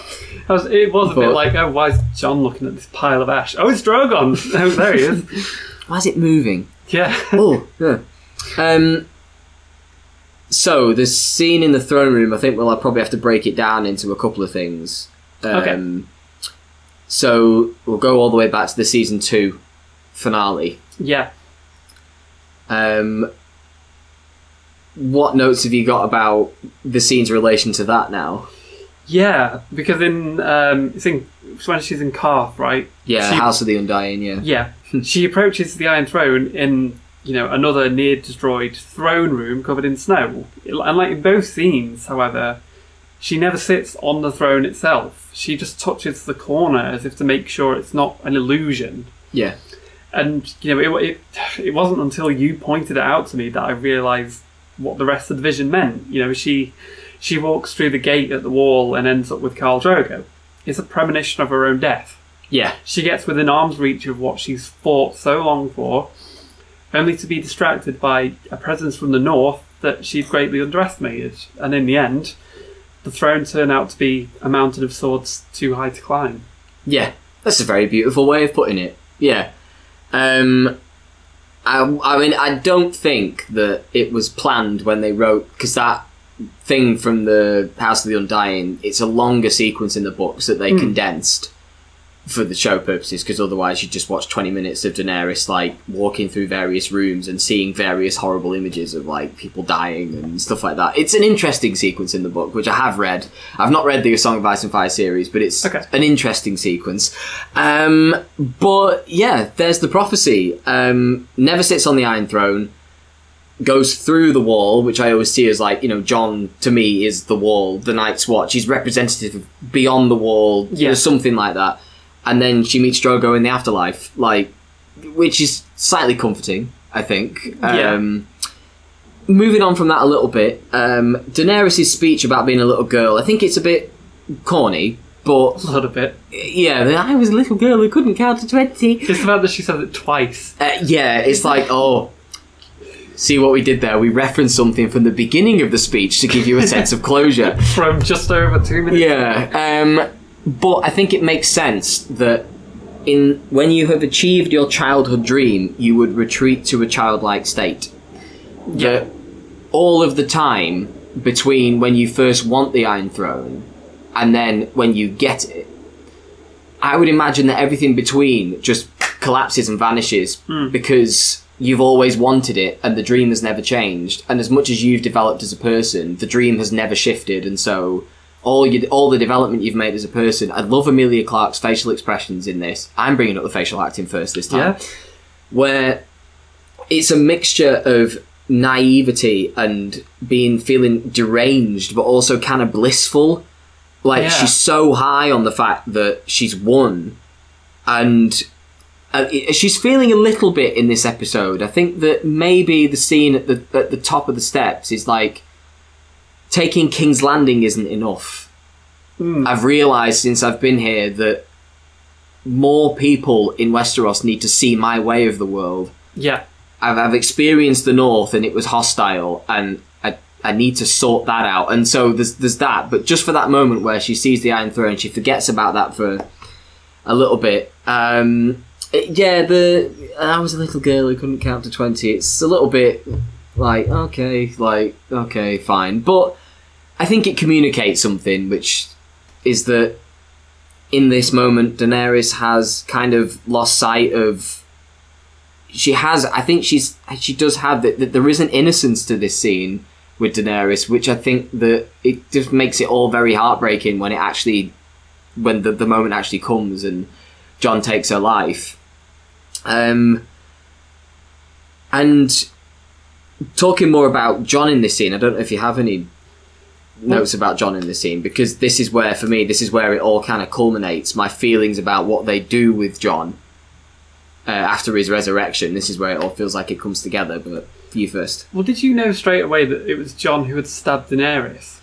Was, it was a bit like, oh, why is Jon looking at this pile of ash? Oh, it's Drogon. oh, there he is. Why is it moving? Yeah. oh, yeah. Um, so the scene in the throne room, I think we'll probably have to break it down into a couple of things. Um, Okay. So we'll go all the way back to the season two finale. Yeah. Um, what notes have you got about the scene's relation to that now? Yeah, because in um, it's in it's when she's in Qarth, right? Yeah, She- House of the Undying. Yeah, Yeah, she approaches the Iron Throne in you know another near destroyed throne room covered in snow. And like in both scenes, however, she never sits on the throne itself. She just touches the corner as if to make sure it's not an illusion. yeah, And you know, it, it it wasn't until you pointed it out to me that I realised what the rest of the vision meant. You know, she she walks through the gate at the wall and ends up with Khal Drogo. It's a premonition of her own death. yeah, She gets within arm's reach of what she's fought so long for, only to be distracted by a presence from the north that she'd greatly underestimated. And in the end, the throne turned out to be a mountain of swords too high to climb. yeah. That's a very beautiful way of putting it. Yeah. Um, I, I mean, I don't think that it was planned when they wrote because that thing from the House of the Undying, it's a longer sequence in the books that they condensed for the show purposes because otherwise you'd just watch 20 minutes of Daenerys like walking through various rooms and seeing various horrible images of like people dying and stuff like that. It's an interesting sequence in the book which I have read. I've not read the Song of Ice and Fire series, but it's Okay. an interesting sequence. Um, but yeah, there's the prophecy. Um, never sits on the Iron Throne goes through the wall, which I always see as like, you know, Jon to me is the wall, the Night's Watch. He's representative of beyond the wall, you know, something like that. And then she meets Drogo in the afterlife, like, which is slightly comforting, I think. Yeah. Um, moving on from that a little bit, um, Daenerys' speech about being a little girl, I think it's a bit corny, but A little bit. yeah, the, I was a little girl who couldn't count to 20. It's the fact that she said it twice. Uh, yeah, it's like, oh, see what we did there? We referenced something from the beginning of the speech to give you a sense of closure. From just over two minutes. Yeah, um, but I think it makes sense that in when you have achieved your childhood dream, you would retreat to a childlike state. That all of the time between when you first want the Iron Throne and then when you get it, I would imagine that everything between just collapses and vanishes hmm. because you've always wanted it and the dream has never changed. And as much as you've developed as a person, the dream has never shifted. And so all you, all the development you've made as a person, I love Emilia Clarke's facial expressions in this. I'm bringing up the facial acting first this time Yeah. where it's a mixture of naivety and being feeling deranged but also kind of blissful like Yeah. she's so high on the fact that she's won and uh, she's feeling a little bit in this episode i think that maybe the scene at the at the top of the steps is like taking king's landing isn't enough. I've realized since i've been here that more people in westeros need to see my way of the world. Yeah. I've, I've experienced the north and it was hostile and I, I need to sort that out. And so there's there's that. But just for that moment where she sees the iron throne she forgets about that for a little bit. Um it- yeah the I was a little girl who couldn't count to 20 it's a little bit like okay like okay fine. But I think it communicates something which is that in this moment, Daenerys has kind of lost sight of. She has. I think she's. She does have that. that There is an innocence to this scene with Daenerys, which I think that it just makes it all very heartbreaking when it actually, when the the moment actually comes and Jon takes her life. Um. And talking more about Jon in this scene, I don't know if you have any notes about Jon in this scene because this is where, for me, this is where it all kind of culminates. My feelings about what they do with Jon uh, after his resurrection. This is where it all feels like it comes together. But you first. Well, did you know straight away that it was Jon who had stabbed Daenerys?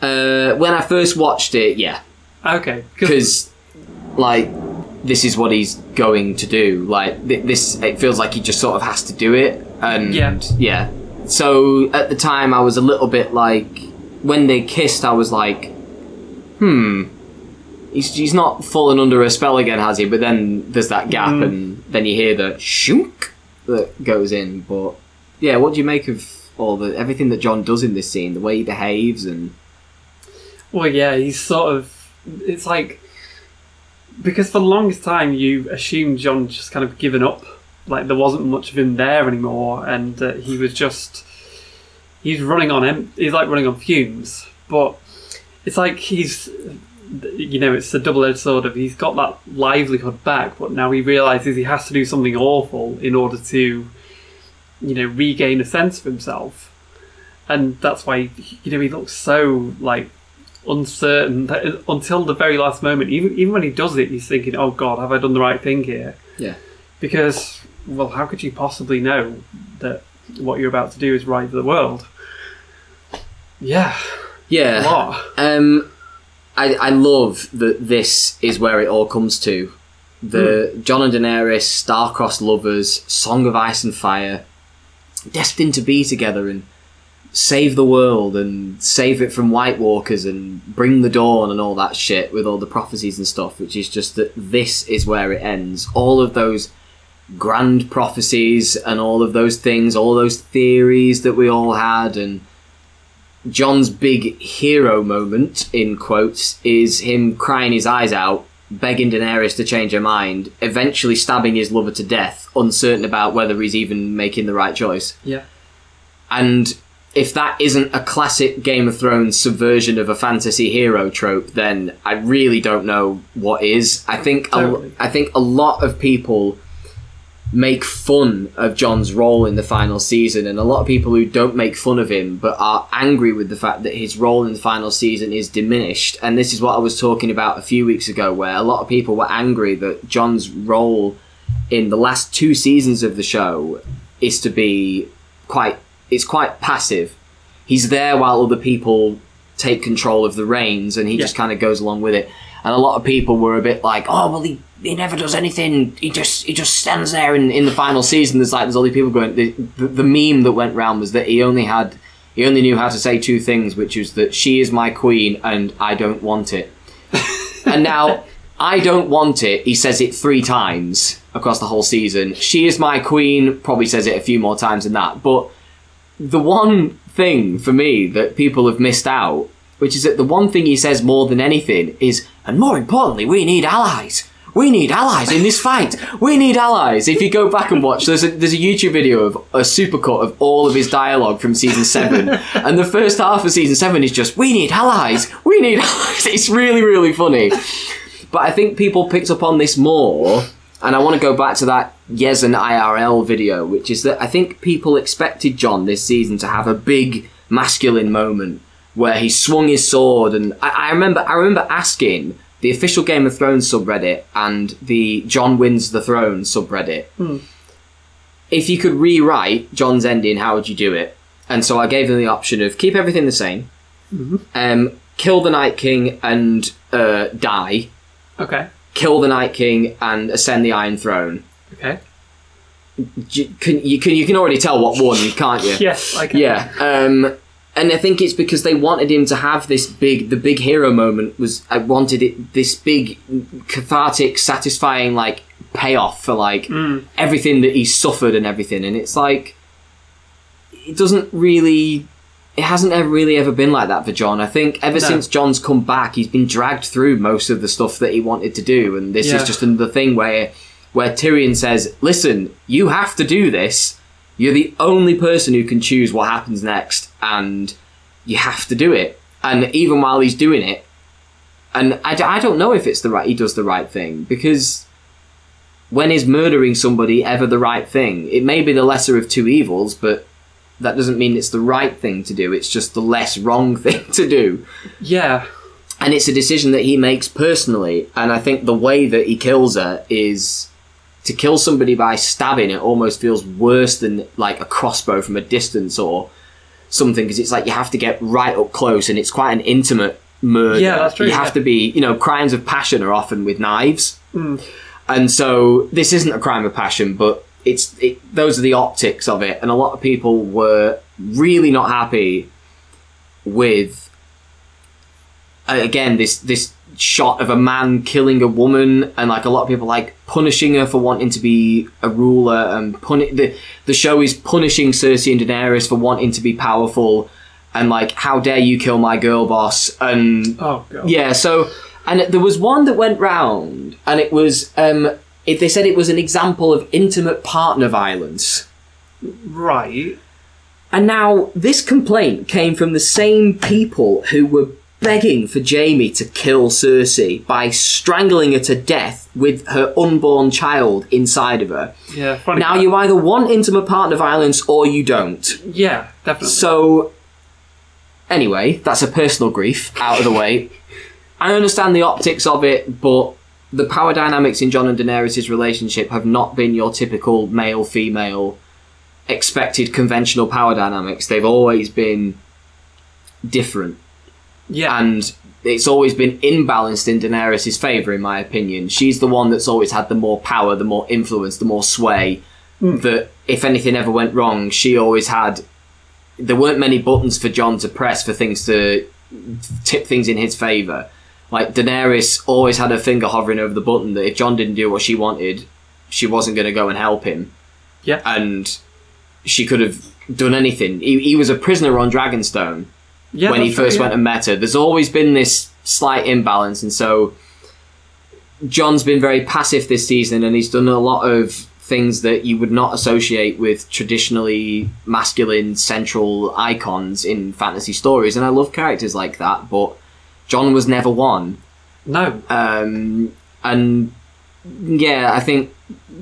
Uh, when I first watched it, yeah, Okay, because like this is what he's going to do. Like th- this, it feels like he just sort of has to do it, and Yeah. yeah. So at the time, I was a little bit like when they kissed, I was like, hmm. He's, he's not fallen under a spell again, has he? But then there's that gap, Mm. and then you hear the shunk that goes in. But yeah, what do you make of all the everything that Jon does in this scene? The way he behaves, and Well, yeah, he's sort of. It's like because for the longest time you assumed Jon just kind of given up, like there wasn't much of him there anymore, and uh, he was just he's running on em- he's like running on fumes. But it's like he's you know it's a double edged sword of he's got that livelihood back, but now he realizes he has to do something awful in order to you know regain a sense of himself. And that's why you know he looks so like uncertain that until the very last moment. Even even when he does it, he's thinking, "Oh God, have I done the right thing here?" yeah. Because well, how could you possibly know that what you're about to do is right for the world? Yeah, a Yeah. lot. Um, I, I love that this is where it all comes to. The Jon and Daenerys, star-crossed lovers, Song of Ice and Fire, destined to be together and save the world and save it from White Walkers and bring the dawn and all that shit with all the prophecies and stuff, which is just that this is where it ends. All of those grand prophecies and all of those things, all those theories that we all had and Jon's big hero moment, in quotes, is him crying his eyes out, begging Daenerys to change her mind, eventually stabbing his lover to death, uncertain about whether he's even making the right choice. Yeah, And if that isn't a classic Game of Thrones subversion of a fantasy hero trope, then I really don't know what is. I think Totally. a, I think a lot of people make fun of Jon's role in the final season, and a lot of people who don't make fun of him but are angry with the fact that his role in the final season is diminished. And this is what I was talking about a few weeks ago, where a lot of people were angry that Jon's role in the last two seasons of the show is to be quite it's quite passive. He's there while other people take control of the reins and he just kind of goes along with it. And a lot of people were a bit like, "Oh, well he, he never does anything. He just he just stands there in, in the final season there's like there's all these people going the, the, the meme that went round was that he only had he only knew how to say two things, which was that she is my queen and I don't want it. and now I don't want it. He says it three times across the whole season. She is my queen. Probably says it a few more times than that. But the one thing for me that people have missed out, which is that the one thing he says more than anything is, and more importantly, we need allies. We need allies in this fight. We need allies. If you go back and watch, there's a there's a YouTube video of a supercut of all of his dialogue from season seven, and the first half of season seven is just, "We need allies. We need allies." It's really really funny. But I think people picked up on this more, and I want to go back to that Yezen IRL video, which is that I think people expected Jon this season to have a big masculine moment where he swung his sword, and I, I remember I remember asking the official Game of Thrones subreddit and the Jon wins the throne subreddit if you could rewrite Jon's ending, how would you do it? And so I gave them the option of keep everything the same, um, kill the Night King and uh, die, okay, kill the Night King and ascend the Iron Throne. okay. J- Can, you can you can already tell what won, can't you? Yes, I can. Yeah. Um, and I think it's because they wanted him to have this big, the big hero moment was, I wanted it, this big, cathartic, satisfying, like, payoff for, like, hmm. everything that he suffered and everything. And it's like, it doesn't really it hasn't ever really ever been like that for Jon. I think ever No. since Jon's come back, he's been dragged through most of the stuff that he wanted to do, and this Yeah. is just another thing where where Tyrion says, "Listen, you have to do this. You're the only person who can choose what happens next, and you have to do it." And even while he's doing it, and I, d- I don't know if it's the right he does the right thing because when is murdering somebody ever the right thing? It may be the lesser of two evils, but that doesn't mean it's the right thing to do. It's just the less wrong thing to do. Yeah, And it's a decision that he makes personally. And I think the way that he kills her is to kill somebody by stabbing it almost feels worse than like a crossbow from a distance or something because it's like you have to get right up close and it's quite an intimate murder. Yeah, that's true, You have yeah. to be, you know, crimes of passion are often with knives. Hmm. And so this isn't a crime of passion, but it's it, those are the optics of it, and a lot of people were really not happy with again this this shot of a man killing a woman, and like a lot of people like punishing her for wanting to be a ruler, and puni- the the show is punishing Cersei and Daenerys for wanting to be powerful, and like how dare you kill my girl boss, and Oh god. yeah, so and there was one that went round, and it was um, it, they said it was an example of intimate partner violence. Right. And now this complaint came from the same people who were begging for Jaime to kill Cersei by strangling her to death with her unborn child inside of her. Yeah. Funny. Now you either want intimate partner violence or you don't. Yeah, definitely. So, anyway, that's a personal grief out of the way. I understand the optics of it, but the power dynamics in Jon and Daenerys' relationship have not been your typical male female expected conventional power dynamics. They've always been different, yeah. and it's always been imbalanced in Daenerys' favour, in my opinion. She's the one that's always had the more power, the more influence, the more sway. Hmm. That if anything ever went wrong, she always had there weren't many buttons for Jon to press for things to tip things in his favour. Like Daenerys always had her finger hovering over the button that if Jon didn't do what she wanted, she wasn't going to go and help him, yeah. and she could have done anything. He, he was a prisoner on Dragonstone yeah. when he that's true, first yeah. went and met her. There's always been this slight imbalance, and so Jon's been very passive this season, and he's done a lot of things that you would not associate with traditionally masculine central icons in fantasy stories. And I love characters like that, but Jon was never one. No. Um, and yeah, I think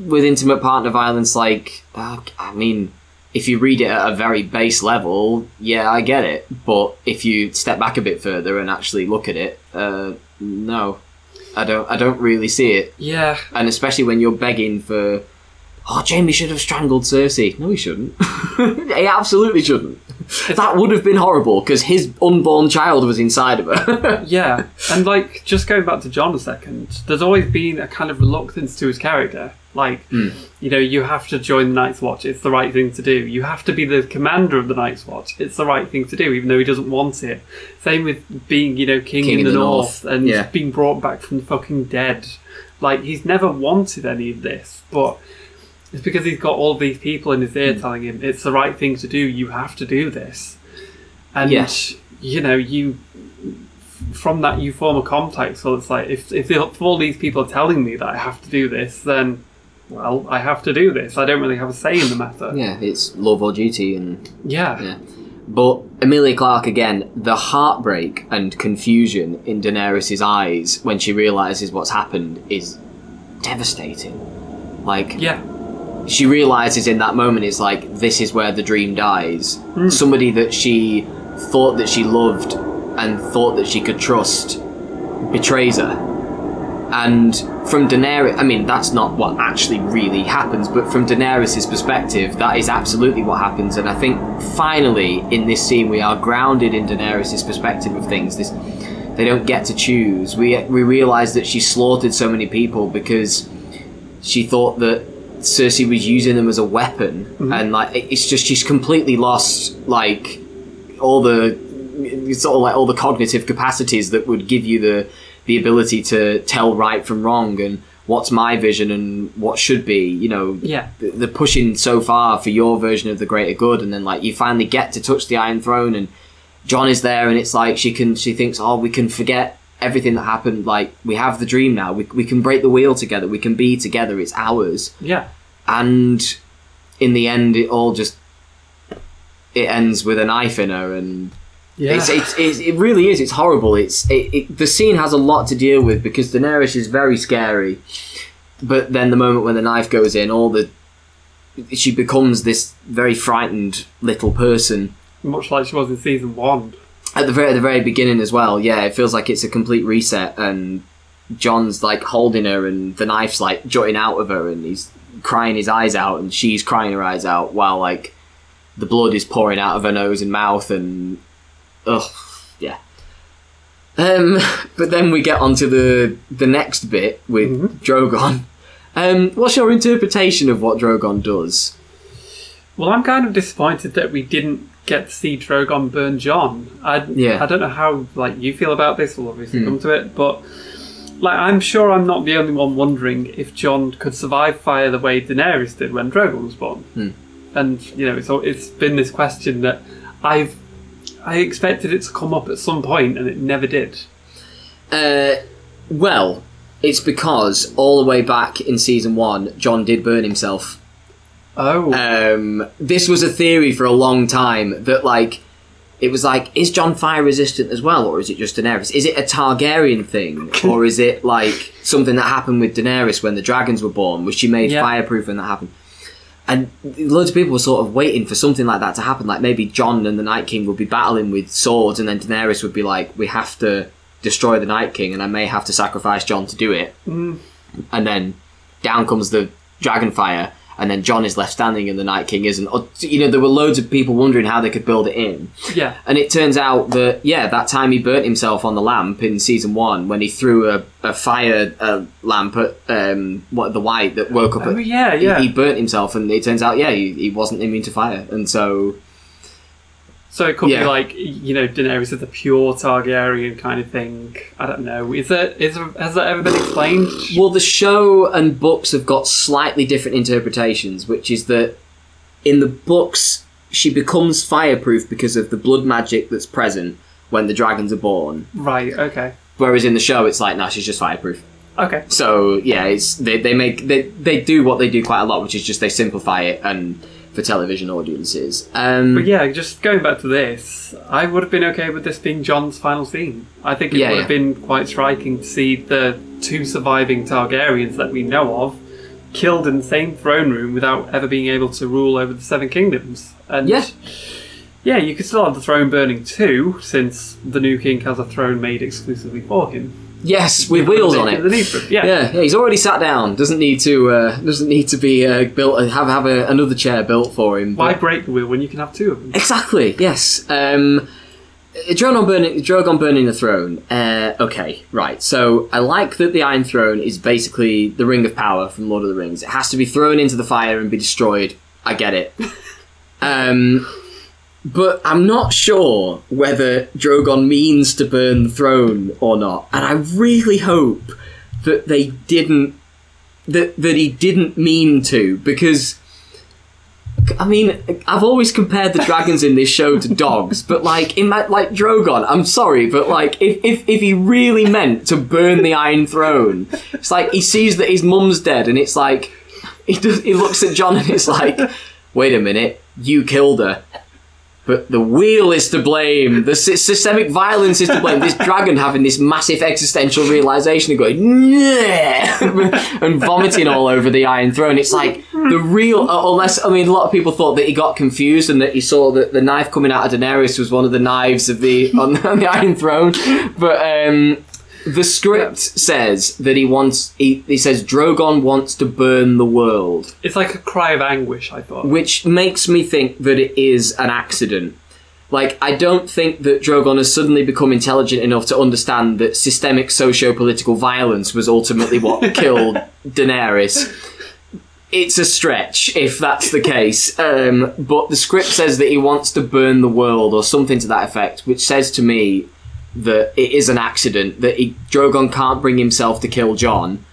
with intimate partner violence, like, uh, I mean, if you read it at a very base level, yeah, I get it. But if you step back a bit further and actually look at it, uh, no, I don't. I don't really see it. Yeah. And especially when you're begging for, oh, Jaime should have strangled Cersei. No, he shouldn't. he absolutely shouldn't. That would have been horrible because his unborn child was inside of her. Yeah, and like just going back to Jon a second, there's always been a kind of reluctance to his character. Like, Hmm. you know, you have to join the Night's Watch. It's the right thing to do. You have to be the commander of the Night's Watch. It's the right thing to do, even though he doesn't want it. Same with being, you know, king, in the, North, and Yeah. being brought back from the fucking dead. Like, he's never wanted any of this, but it's because he's got all these people in his ear Hmm. telling him it's the right thing to do. You have to do this, and Yes. you know you from that you form a contact. So it's like if if, if all these people are telling me that I have to do this, then well I have to do this. I don't really have a say in the matter. yeah, it's love or duty and Yeah, Yeah. But Emilia Clarke again, the heartbreak and confusion in Daenerys' eyes when she realizes what's happened is devastating. Like yeah, she realizes in that moment it's like this is where the dream dies. Hmm. Somebody that she thought that she loved and thought that she could trust betrays her. And from Daenerys, I mean, that's not what actually really happens, but from Daenerys' perspective, that is absolutely what happens. And I think finally in this scene, we are grounded in Daenerys' perspective of things. This, they don't get to choose. We we realize that she slaughtered so many people because she thought that Cersei was using them as a weapon, mm-hmm. and like it's just she's completely lost like all the it's all like all the cognitive capacities that would give you the the ability to tell right from wrong and what's my vision and what should be. You know, Yeah. th- they're pushing so far for your version of the greater good, and then like you finally get to touch the Iron Throne, and Jon is there, and it's like she can she thinks, oh, we can forget everything that happened. Like we have the dream now. We we can break the wheel together. We can be together. It's ours. Yeah. And in the end, it all just it ends with a knife in her, and Yeah. it's, it's, it's, it really is. It's horrible. It's it, it, the scene has a lot to deal with because Daenerys is very scary, but then the moment when the knife goes in, all the she becomes this very frightened little person Much like she was in season one. at the very at the very beginning as well. Yeah, it feels like it's a complete reset, and Jon's like holding her, and the knife's like jutting out of her, and he's crying his eyes out, and she's crying her eyes out while like the blood is pouring out of her nose and mouth, and ugh, yeah. Um, but then we get onto the the next bit with Drogon. Um, what's your interpretation of what Drogon does? Well, I'm kind of disappointed that we didn't get to see Drogon burn Jon. I Yeah. I don't know how like you feel about this. We'll obviously Hmm. come to it, but like I'm sure I'm not the only one wondering if Jon could survive fire the way Daenerys did when Drogon was born. Hmm. And you know, it's it's been this question that I've I expected it to come up at some point, and it never did. Uh, well, it's because all the way back in season one, Jon did burn himself. Oh, Um, this was a theory for a long time that, like, it was like, is Jon fire resistant as well, or is it just Daenerys? Is it a Targaryen thing, or is it like something that happened with Daenerys when the dragons were born? Was she made Yeah. fireproof when that happened? And loads of people were sort of waiting for something like that to happen. Like maybe Jon and the Night King would be battling with swords, and then Daenerys would be like, "We have to destroy the Night King, and I may have to sacrifice Jon to do it." Mm. And then down comes the dragonfire, and then Jon is left standing, and the Night King isn't. Or, You know, there were loads of people wondering how they could build it in. yeah, And it turns out that, yeah, that time he burnt himself on the lamp in season one when he threw a, a fire uh, lamp at um, what the white that woke up. Oh, at, yeah, he- yeah. He, burnt himself, and it turns out, yeah, he, he wasn't immune to fire. And so, So it could Yeah. be like you know Daenerys is a pure Targaryen kind of thing. I don't know. Is there is has that ever been explained? well, the show and books have got slightly different interpretations, which is that in the books, she becomes fireproof because of the blood magic that's present when the dragons are born. Right. Okay. Whereas in the show, it's like, no, she's just fireproof. Okay. So yeah, it's they, they make they, they do what they do quite a lot, which is just they simplify it and for television audiences. Um, But yeah, just going back to this, I would have been okay with this being Jon's final scene. I think it Yeah, would yeah. have been quite striking to see the two surviving Targaryens that we know of killed in the same throne room without ever being able to rule over the Seven Kingdoms. And Yeah. yeah, you could still have the throne burning too, since the new king has a throne made exclusively for him. Yes, with wheels on it. Yeah. Yeah, yeah, he's already sat down. Doesn't need to uh, doesn't need to be uh, built. Have have a, another chair built for him. Why But- break the wheel when you can have two of them? Exactly. Yes. Um, Drogon burning, Drogon burning the throne. Uh, okay, right. So I like that the Iron Throne is basically the Ring of Power from Lord of the Rings. It has to be thrown into the fire and be destroyed. I get it. um, but I'm not sure whether Drogon means to burn the throne or not, and I really hope that they didn't. That that he didn't mean to because. I mean, I've always compared the dragons in this show to dogs, but like in that, like Drogon, I'm sorry, but like if, if if he really meant to burn the Iron Throne, it's like he sees that his mum's dead, and it's like he does. He looks at Jon and it's like, wait a minute, you killed her. But the wheel is to blame. The sy- systemic violence is to blame. This dragon having this massive existential realization and going "Yeah," and vomiting all over the Iron Throne. It's like the real. uh, Unless I mean, a lot of people thought that he got confused and that he saw that the knife coming out of Daenerys was one of the knives of the on, on the Iron Throne. But um, the script says that he wants. He, he says Drogon wants to burn the world It's like a cry of anguish, I thought. which makes me think that it is an accident. Like, I don't think that Drogon has suddenly become intelligent enough to understand that systemic socio-political violence was ultimately what killed Daenerys. It's a stretch if that's the case, um, but the script says that he wants to burn the world or something to that effect, which says to me that it is an accident that he, Drogon can't bring himself to kill Jon,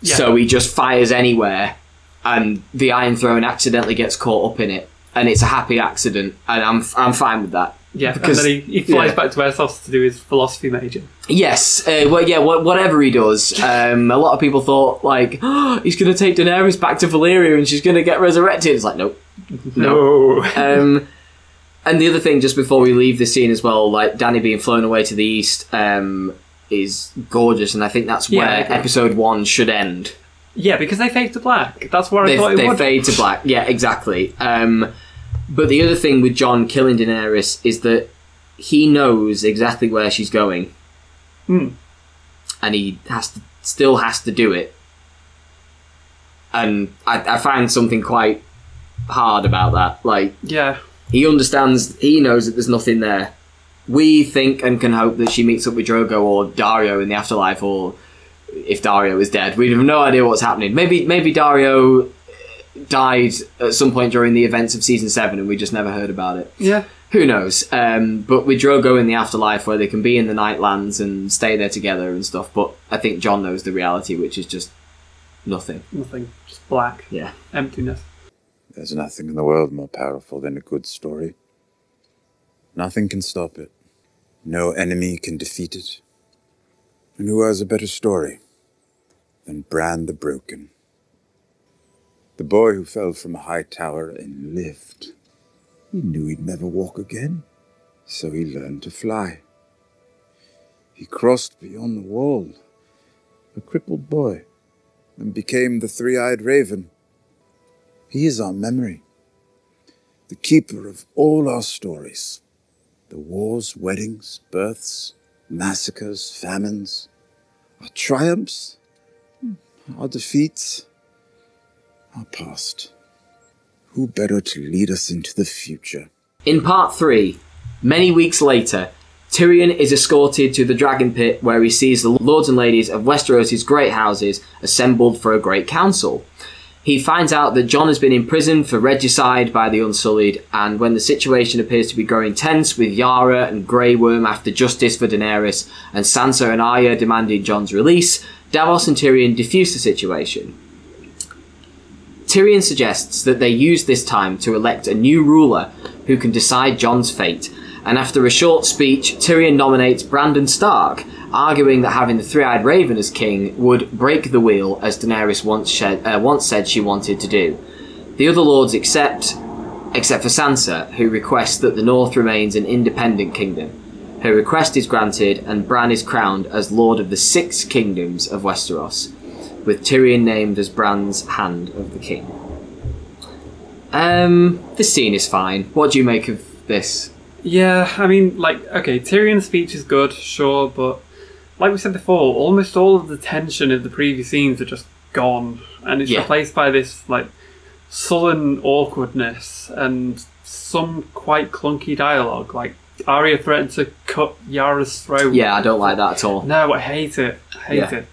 Yeah. So he just fires anywhere, and the Iron Throne accidentally gets caught up in it, and it's a happy accident, and I'm I'm fine with that. Yeah, Because- and then he, he flies yeah. back to Essos to do his philosophy major. Yes, uh, well, yeah, wha- whatever he does. Um, a lot of people thought like oh, he's going to take Daenerys back to Valyria and she's going to get resurrected. It's like nope, no. No. Um, and the other thing, just before we leave the scene as well, like Dany being flown away to the east um, is gorgeous, and I think that's where agree. episode one should end. yeah, because they fade to black. That's where I They, thought it they would. fade to black. Yeah, exactly. Um, but the other thing with Jon killing Daenerys is that he knows exactly where she's going, Hmm. and he has to still has to do it. And I, I find something quite hard about that. Like Yeah, he understands, he knows that there's nothing there. We think and can hope that she meets up with Drogo or Daario in the afterlife, or if Daario is dead, we have no idea what's happening. Maybe maybe Daario died at some point during the events of season seven, and we just never heard about it. yeah, Who knows? Um, but with Drogo in the afterlife, where they can be in the Nightlands and stay there together and stuff. But I think Jon knows the reality, which is just nothing. nothing. Just black. Yeah. Emptiness. There's nothing in the world more powerful than a good story. Nothing can stop it. No enemy can defeat it. And who has a better story than Bran the Broken? The boy who fell from a high tower and lived. He knew he'd never walk again, so he learned to fly. He crossed beyond the wall, a crippled boy, and became the three eyed raven. He is our memory, the keeper of all our stories the wars, weddings, births, massacres, famines, our triumphs, our defeats, our past. Who better to lead us into the future? In part three, many weeks later, Tyrion is escorted to the Dragon Pit where he sees the lords and ladies of Westeros' great houses assembled for a great council. He finds out that Jon has been imprisoned for regicide by the Unsullied, and when the situation appears to be growing tense with Yara and Grey Worm after justice for Daenerys, and Sansa and Arya demanding Jon's release, Davos and Tyrion diffuse the situation. Tyrion suggests that they use this time to elect a new ruler who can decide Jon's fate, and after a short speech, Tyrion nominates Brandon Stark, arguing that having the three-eyed raven as king would break the wheel, as Daenerys once, shed, uh, once said she wanted to do. The other lords accept, except for Sansa, who requests that the North remains an independent kingdom. Her request is granted, and Bran is crowned as Lord of the Six Kingdoms of Westeros, with Tyrion named as Bran's Hand of the King. Um, this scene is fine. What do you make of this? Yeah, I mean, like, okay, Tyrion's speech is good, sure, but like we said before, almost all of the tension of the previous scenes are just gone, and it's Yeah. replaced by this like sullen awkwardness and some quite clunky dialogue. Like Arya threatened to cut Yara's throat. Yeah, I don't like that at all. No, I hate it. I hate Yeah. it.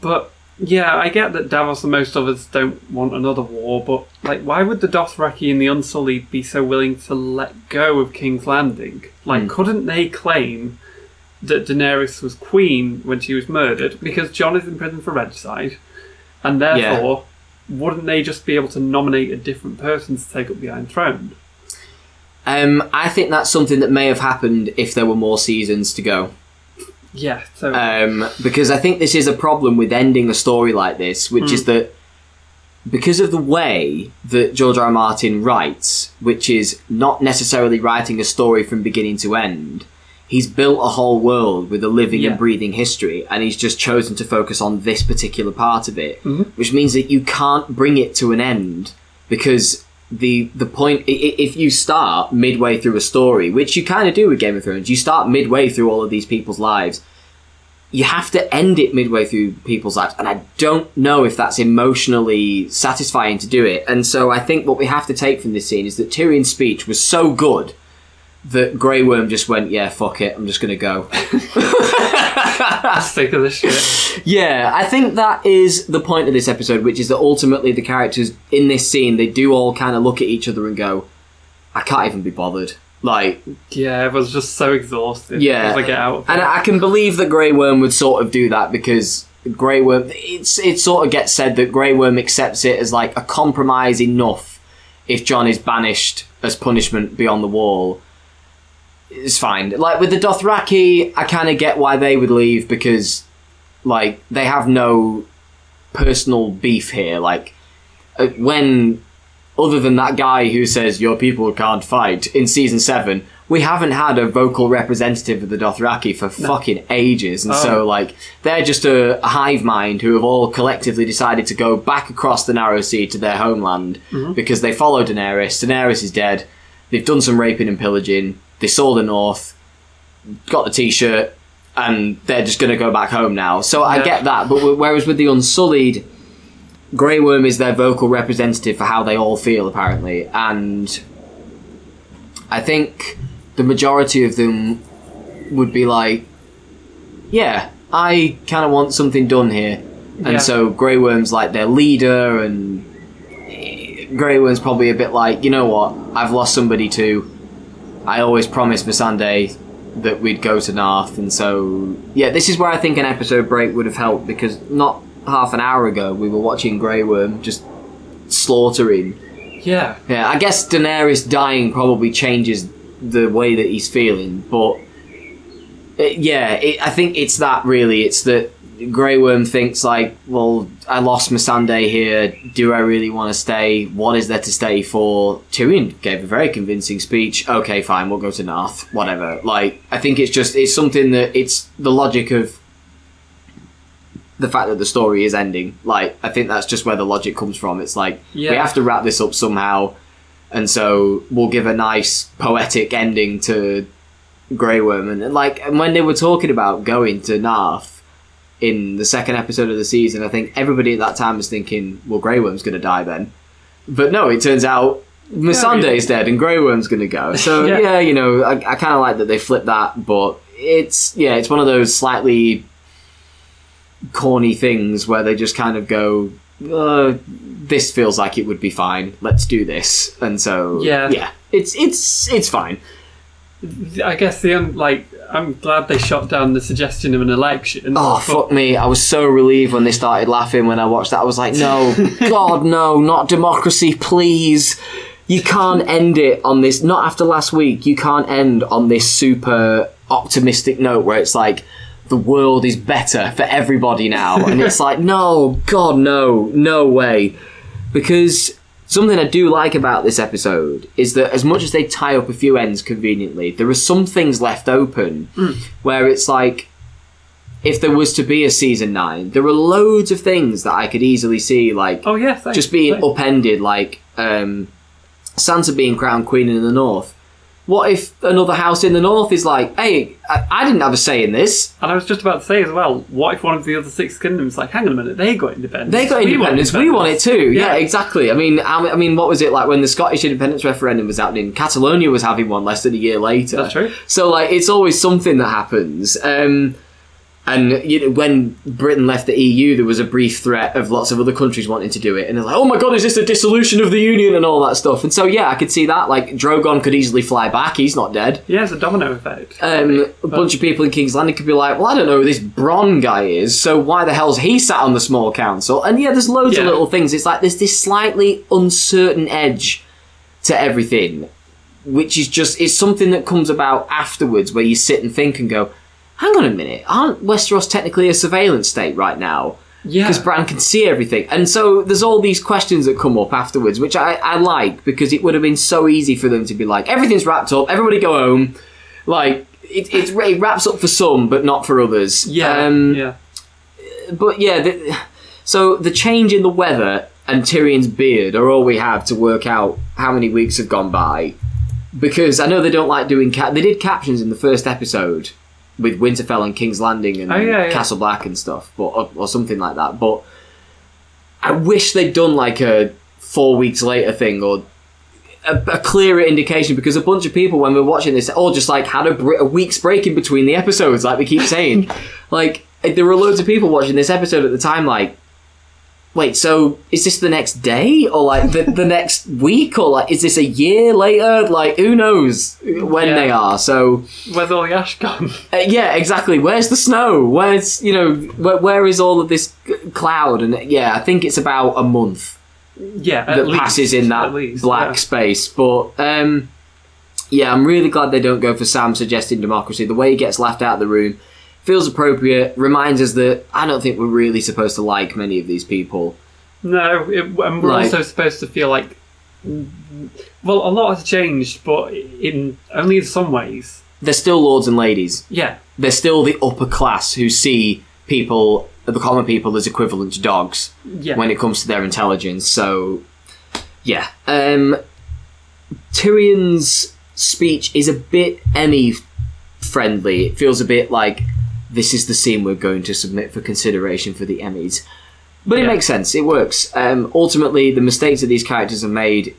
But yeah, I get that Davos and most of us don't want another war, but like, why would the Dothraki and the Unsullied be so willing to let go of King's Landing? Like, Hmm. couldn't they claim that Daenerys was queen when she was murdered because Jon is in prison for regicide, and therefore wouldn't they just be able to nominate a different person to take up the Iron Throne? Um, I think that's something that may have happened if there were more seasons to go. Yeah, so Um, because I think this is a problem with ending a story like this, which is that because of the way that George R. R. Martin writes, which is not necessarily writing a story from beginning to end, he's built a whole world with a living Yeah. and breathing history, and he's just chosen to focus on this particular part of it, mm-hmm. which means that you can't bring it to an end because the the point if you start midway through a story, which you kind of do with Game of Thrones, you start midway through all of these people's lives you have to end it midway through people's lives and i don't know if that's emotionally satisfying to do it and so i think what we have to take from this scene is that tyrion's speech was so good that grey worm just went yeah fuck it i'm just gonna go sick of this shit. yeah i think that is the point of this episode which is that ultimately the characters in this scene they do all kind of look at each other and go i can't even be bothered like Yeah, I was just so exhausted. Yeah. I get out. And. I can believe that Grey Worm would sort of do that because Grey Worm. It's it sort of gets said that Grey Worm accepts it as like a compromise enough if Jon is banished as punishment beyond the wall. It's fine. Like with the Dothraki, I kind of get why they would leave because, like, they have no personal beef here. Like, uh, when other than that guy who says your people can't fight in season seven, we haven't had a vocal representative of the Dothraki for fucking ages, and so Oh. like they're just a, a hive mind who have all collectively decided to go back across the Narrow Sea to their homeland because they follow Daenerys. Daenerys is dead. They've done some raping and pillaging. They saw the North, got the T-shirt, and they're just going to go back home now. So I Yeah. get that, but whereas with the Unsullied. Grey Worm is their vocal representative for how they all feel, apparently, and I think the majority of them would be like, "Yeah, I kind of want something done here," and Yeah. so Grey Worm's like their leader, and Grey Worm's probably a bit like, "You know what? I've lost somebody too. I always promised Missandei that we'd go to Naath, and so yeah, this is where I think an episode break would have helped because not half an hour ago we were watching Grey Worm just slaughtering. Yeah. Yeah, I guess Daenerys dying probably changes the way that he's feeling, but uh, yeah, it, I think it's that really. It's that Grey Worm thinks like, well, I lost Missandei here. Do I really want to stay? What is there to stay for? Tyrion gave a very convincing speech. Okay, fine, we'll go to Naath. Whatever. Like, I think it's just it's something that it's the logic of the fact that the story is ending. Like, I think that's just where the logic comes from. It's like we have to wrap this up somehow, and so we'll give a nice poetic ending to Grey Worm. And like, and when they were talking about going to Naath in the second episode of the season, I think everybody at that time was thinking, well, Grey Worm's going to die then. But no, it turns out Missandei's dead and Grey Worm's going to go. So Yeah. yeah, you know, I, I kind of like that they flipped that, but it's yeah, it's one of those slightly corny things where they just kind of go, uh, "This feels like it would be fine. Let's do this." And so Yeah. yeah, it's it's it's fine. I guess the un- like I'm glad they shot down the suggestion of an election. Oh but- fuck me! I was so relieved when they started laughing when I watched that. I was like, "No, God, no, not democracy, please." You can't end it on this. Not after last week. You can't end on this super optimistic note where it's like the world is better for everybody now, and it's like, no, God, no, no way. Because something I do like about this episode is that as much as they tie up a few ends conveniently, there are some things left open where it's like if there was to be a season nine, there are loads of things that I could easily see, like Oh yeah, thanks. just being Thanks. upended, like um, Sansa being crowned queen in the north. What if another house in the north is like, hey, I, I didn't have a say in this. And I was just about to say as well, what if one of the other six kingdoms like, hang on a minute, they got independence. They got We want independence. We want it too. Yeah, Yeah. exactly. I mean, I I mean, what was it like when the Scottish independence referendum was happening? Catalonia was having one less than a year later. That's true. So like, it's always something that happens. Um, and you know, when Britain left the EU, there was a brief threat of lots of other countries wanting to do it, and they're like, "Oh my god, is this a dissolution of the union and all that stuff?" And so, yeah, I could see that. Like, Drogon could easily fly back; he's not dead. Yeah, it's a domino effect. Um, a bunch of people in King's Landing could be like, "Well, I don't know who this Bronn guy is, so why the hell's he sat on the small council?" And yeah, there's loads of little things. It's like there's this slightly uncertain edge to everything, which is just it's something that comes about afterwards, where you sit and think and go, "Hang on a minute, aren't Westeros technically a surveillance state right now?" yeah. because Bran can see everything. And so there's all these questions that come up afterwards, which I, I like because it would have been so easy for them to be like, everything's wrapped up, everybody go home. Like, it, it, it wraps up for some, but not for others. yeah, Um, yeah. But yeah, the, so the change in the weather and Tyrion's beard are all we have to work out how many weeks have gone by. Because I know they don't like doing cap. They did captions in the first episode with Winterfell and King's Landing and Oh, yeah, yeah. Castle Black and stuff, but or, or something like that. But I wish they'd done like a four weeks later thing or a, a clearer indication because a bunch of people when we're watching this all just like had a, br- a week's break in between the episodes, like we keep saying. like there were loads of people watching this episode at the time, like wait, so is this the next day or like the, the next week or like is this a year later? Like who knows when Yeah. they are? So Where's all the ash gone? uh, yeah, exactly. Where's the snow? Where's you know where, where is all of this cloud? And yeah, I think it's about a month yeah, at that least, passes in that least, black yeah. space. But um, yeah, I'm really glad they don't go for Sam suggesting democracy. The way he gets laughed out of the room feels appropriate. Reminds us that I don't think we're really supposed to like many of these people. No, it, and we're Like- also supposed to feel like. Well, a lot has changed, but in only in some ways. They're still lords and ladies. Yeah, They're still the upper class who see people, the common people, as equivalent to dogs. yeah. when it comes to their intelligence. So, yeah. Um, Tyrion's speech is a bit Emmy friendly. It feels a bit like this is the scene we're going to submit for consideration for the Emmys. But it Yeah. makes sense. It works. Um, ultimately, the mistakes that these characters have made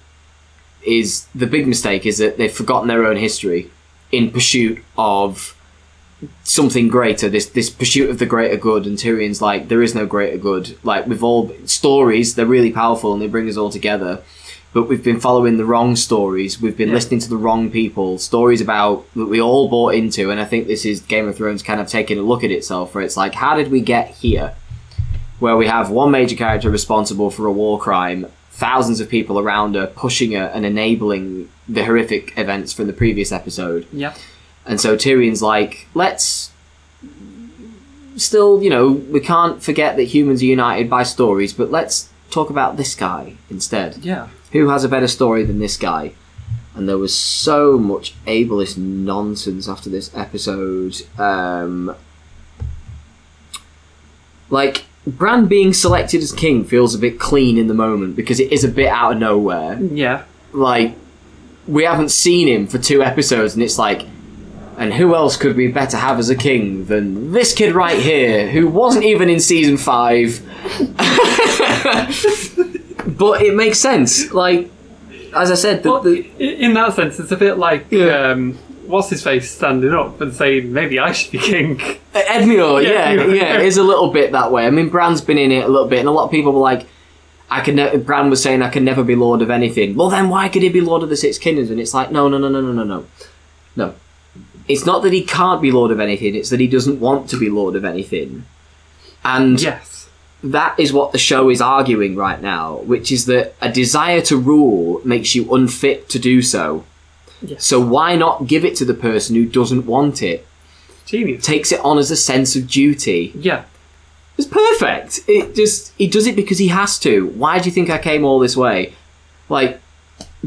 is the big mistake is that they've forgotten their own history in pursuit of something greater this this pursuit of the greater good and Tyrion's like there is no greater good like we've all stories they're really powerful and they bring us all together but we've been following the wrong stories we've been Yeah. listening to the wrong people stories about that we all bought into and I think this is Game of Thrones kind of taking a look at itself where it's like how did we get here where we have one major character responsible for a war crime thousands of people around her pushing her and enabling the horrific events from the previous episode yeah. and so Tyrion's like, let's still, you know, we can't forget that humans are united by stories, but let's talk about this guy instead. Yeah. Who has a better story than this guy? And there was so much ableist nonsense after this episode. Um, like, Bran being selected as king feels a bit clean in the moment because it is a bit out of nowhere Yeah. like we haven't seen him for two episodes and it's like and who else could we better have as a king than this kid right here who wasn't even in season five but it makes sense like as i said the, Well, the, in that sense, it's a bit like Yeah. um, what's his face standing up and saying maybe I should be king. Edmure, yeah, Yeah, yeah, it is a little bit that way. I mean, Bran's been in it a little bit, and a lot of people were like, "I can." Ne- Bran was saying, "I can never be lord of anything." Well, then why could he be lord of the Six Kingdoms? And it's like, no, no, no, no, no, no, no, no. It's not that he can't be lord of anything; it's that he doesn't want to be lord of anything. And Yes. that is what the show is arguing right now, which is that a desire to rule makes you unfit to do so. Yes. So why not give it to the person who doesn't want it? Genius. Takes it on as a sense of duty. Yeah. It's perfect. It just he does it because he has to. Why do you think I came all this way? Like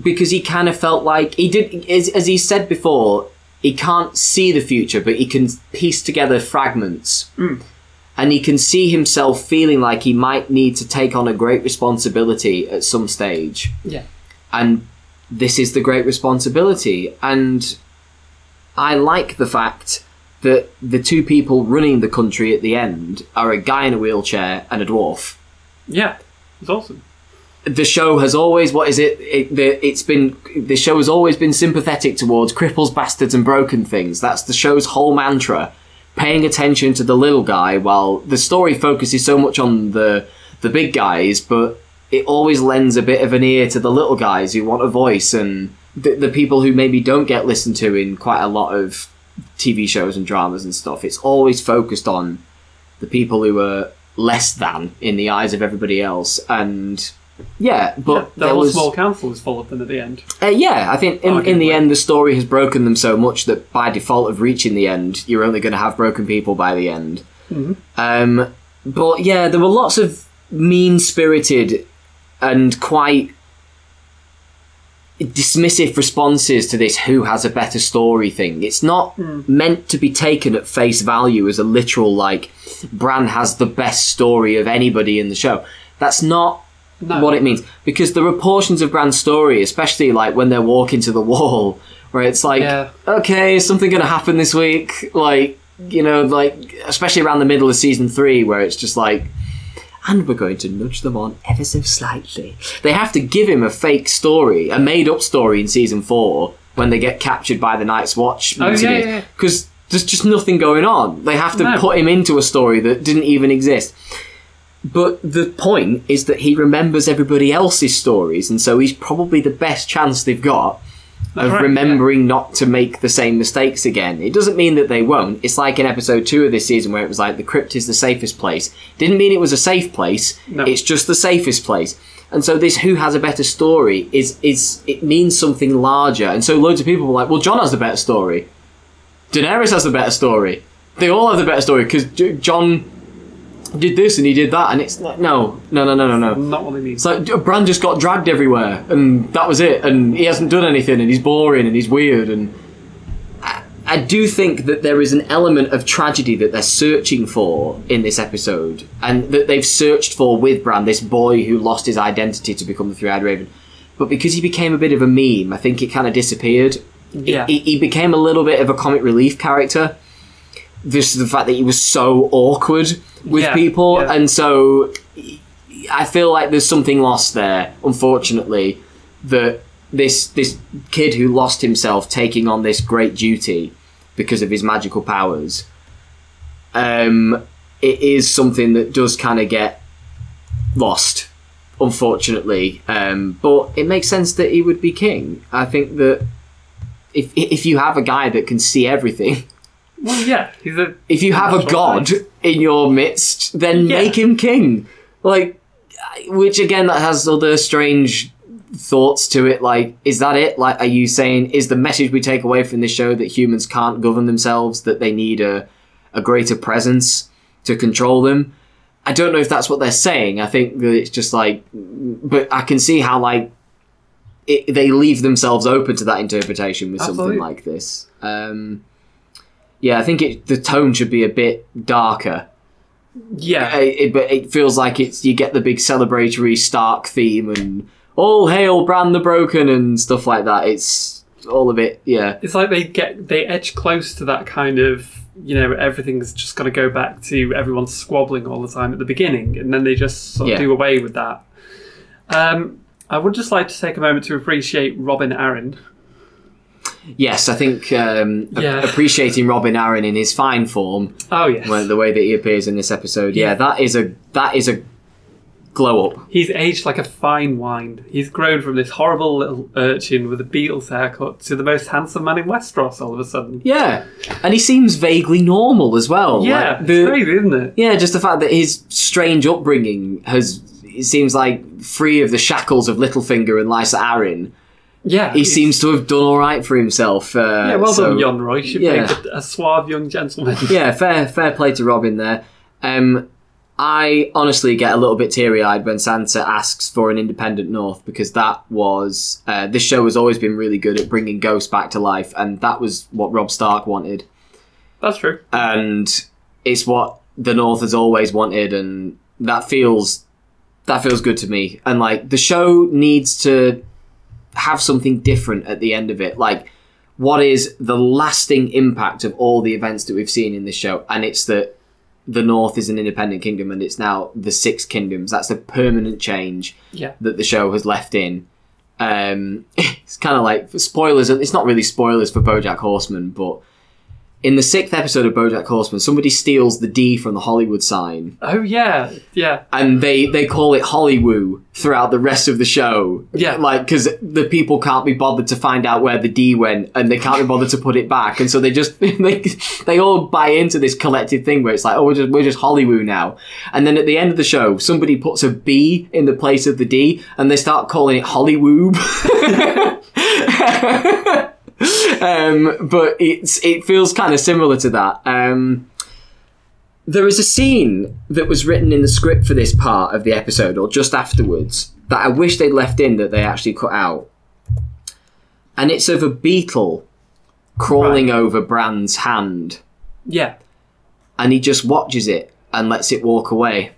because he kind of felt like he did as, as he said before, he can't see the future, but he can piece together fragments. Hmm. And he can see himself feeling like he might need to take on a great responsibility at some stage Yeah. and this is the great responsibility and i like the fact that the two people running the country at the end are a guy in a wheelchair and a dwarf Yeah. It's awesome. The show has always what is it, it the, it's been the show has always been sympathetic towards cripples bastards and broken things. That's the show's whole mantra paying attention to the little guy while the story focuses so much on the the big guys but it always lends a bit of an ear to the little guys who want a voice and the, the people who maybe don't get listened to in quite a lot of TV shows and dramas and stuff. It's always focused on the people who are less than in the eyes of everybody else. And yeah, but yeah, the there whole was small council was full of them at the end. uh, yeah. I think in, in the end, the story has broken them so much that by default of reaching the end, you're only going to have broken people by the end. Um, but yeah, there were lots of mean spirited and quite dismissive responses to this who has a better story thing. It's not meant to be taken at face value as a literal like Bran has the best story of anybody in the show. That's not No. what it means because there are portions of Bran's story, especially like when they're walking to the wall, where it's like, Yeah. okay, is something going to happen this week? Like, you know, like especially around the middle of season three, where it's just like, and we're going to nudge them on ever so slightly. They have to give him a fake story, a made-up story in season four when they get captured by the Night's Watch Oh, yeah, yeah, because there's just nothing going on. They have to No. put him into a story that didn't even exist but the point is that he remembers everybody else's stories, and so he's probably the best chance they've got of remembering not to make the same mistakes again. It doesn't mean that they won't. It's like in episode two of this season where it was like the crypt is the safest place. Didn't mean it was a safe place. No. It's just the safest place. And so this who has a better story is is it means something larger. And so loads of people were like, well, Jon has the better story. Daenerys has the better story. They all have the better story because Jon did this and he did that, and it's no, no, no, no, no, no. Not what they mean. It's like Bran just got dragged everywhere, and that was it. And he hasn't done anything, and he's boring, and he's weird. And I, I do think that there is an element of tragedy that they're searching for in this episode, and that they've searched for with Bran, this boy who lost his identity to become the Three-Eyed Raven. But because he became a bit of a meme, I think it kind of disappeared. Yeah. He, he became a little bit of a comic relief character. This is the fact that he was so awkward with Yeah, people, yeah. and so I feel like there's something lost there, unfortunately, that this this kid who lost himself taking on this great duty because of his magical powers, um, it is something that does kind of get lost, unfortunately. Um, but it makes sense that he would be king. I think that if if you have a guy that can see everything, Well, yeah, he's a. if you have a god in your midst, then Yeah. make him king. Like, which again, that has other strange thoughts to it. Like, is that it? Like, are you saying is the message we take away from this show that humans can't govern themselves, that they need a a greater presence to control them? I don't know if that's what they're saying. I think that it's just like, but I can see how like it, they leave themselves open to that interpretation with Absolutely. something like this. Um, yeah, I think it, the tone should be a bit darker. Yeah. Uh, it, but it feels like it's you get the big celebratory Stark theme and all hail Bran the Broken and stuff like that. It's all a bit yeah. It's like they get they edge close to that kind of you know everything's just got to go back to everyone squabbling all the time at the beginning, and then they just sort of Yeah. do away with that. Um, I would just like to take a moment to appreciate Robin Arryn. Yes, I think um, a- appreciating Robin Arryn in his fine form, Oh yes, well, the way that he appears in this episode. Yeah, Yeah. that is a that is a glow up. he's aged like a fine wine. He's grown from this horrible little urchin with a Beatles haircut to the most handsome man in Westeros all of a sudden. Yeah, and he seems vaguely normal as well. Yeah, Like, it's the- crazy, isn't it? Yeah, just the fact that his strange upbringing has it seems like free of the shackles of Littlefinger and Lysa Arryn. Yeah, He seems to have done all right for himself. Uh, Yeah, well so- done, Jon Roy. Should yeah. make a, a suave young gentleman. Yeah, fair fair play to Robin there. Um, I honestly get a little bit teary eyed when Sansa asks for an independent North because that was uh, this show has always been really good at bringing ghosts back to life, and that was what Robb Stark wanted. That's true. and it's what the North has always wanted, and that feels that feels good to me. And like the show needs to have something different at the end of it, like what is the lasting impact of all the events that we've seen in this show, and it's that the North is an independent kingdom, and it's now the six kingdoms. That's a permanent change Yeah. that the show has left in. Um, it's kind of like spoilers. It's not really spoilers for BoJack Horseman, but in the sixth episode of BoJack Horseman, somebody steals the D from the Hollywood sign, Oh yeah, yeah. and they they call it Hollywoo throughout the rest of the show. Yeah. like because the people can't be bothered to find out where the D went, and they can't be bothered to put it back, and so they just they they all buy into this collective thing where it's like, oh, we're just we're just Hollywoo now, and then at the end of the show, somebody puts a B in the place of the D, and they start calling it Hollywoob. um, but it's it feels kind of similar to that. Um, there is a scene that was written in the script for this part of the episode, or just afterwards, that I wish they'd left in that they actually cut out. And it's of a beetle crawling over Bran's hand, Yeah. and he just watches it and lets it walk away.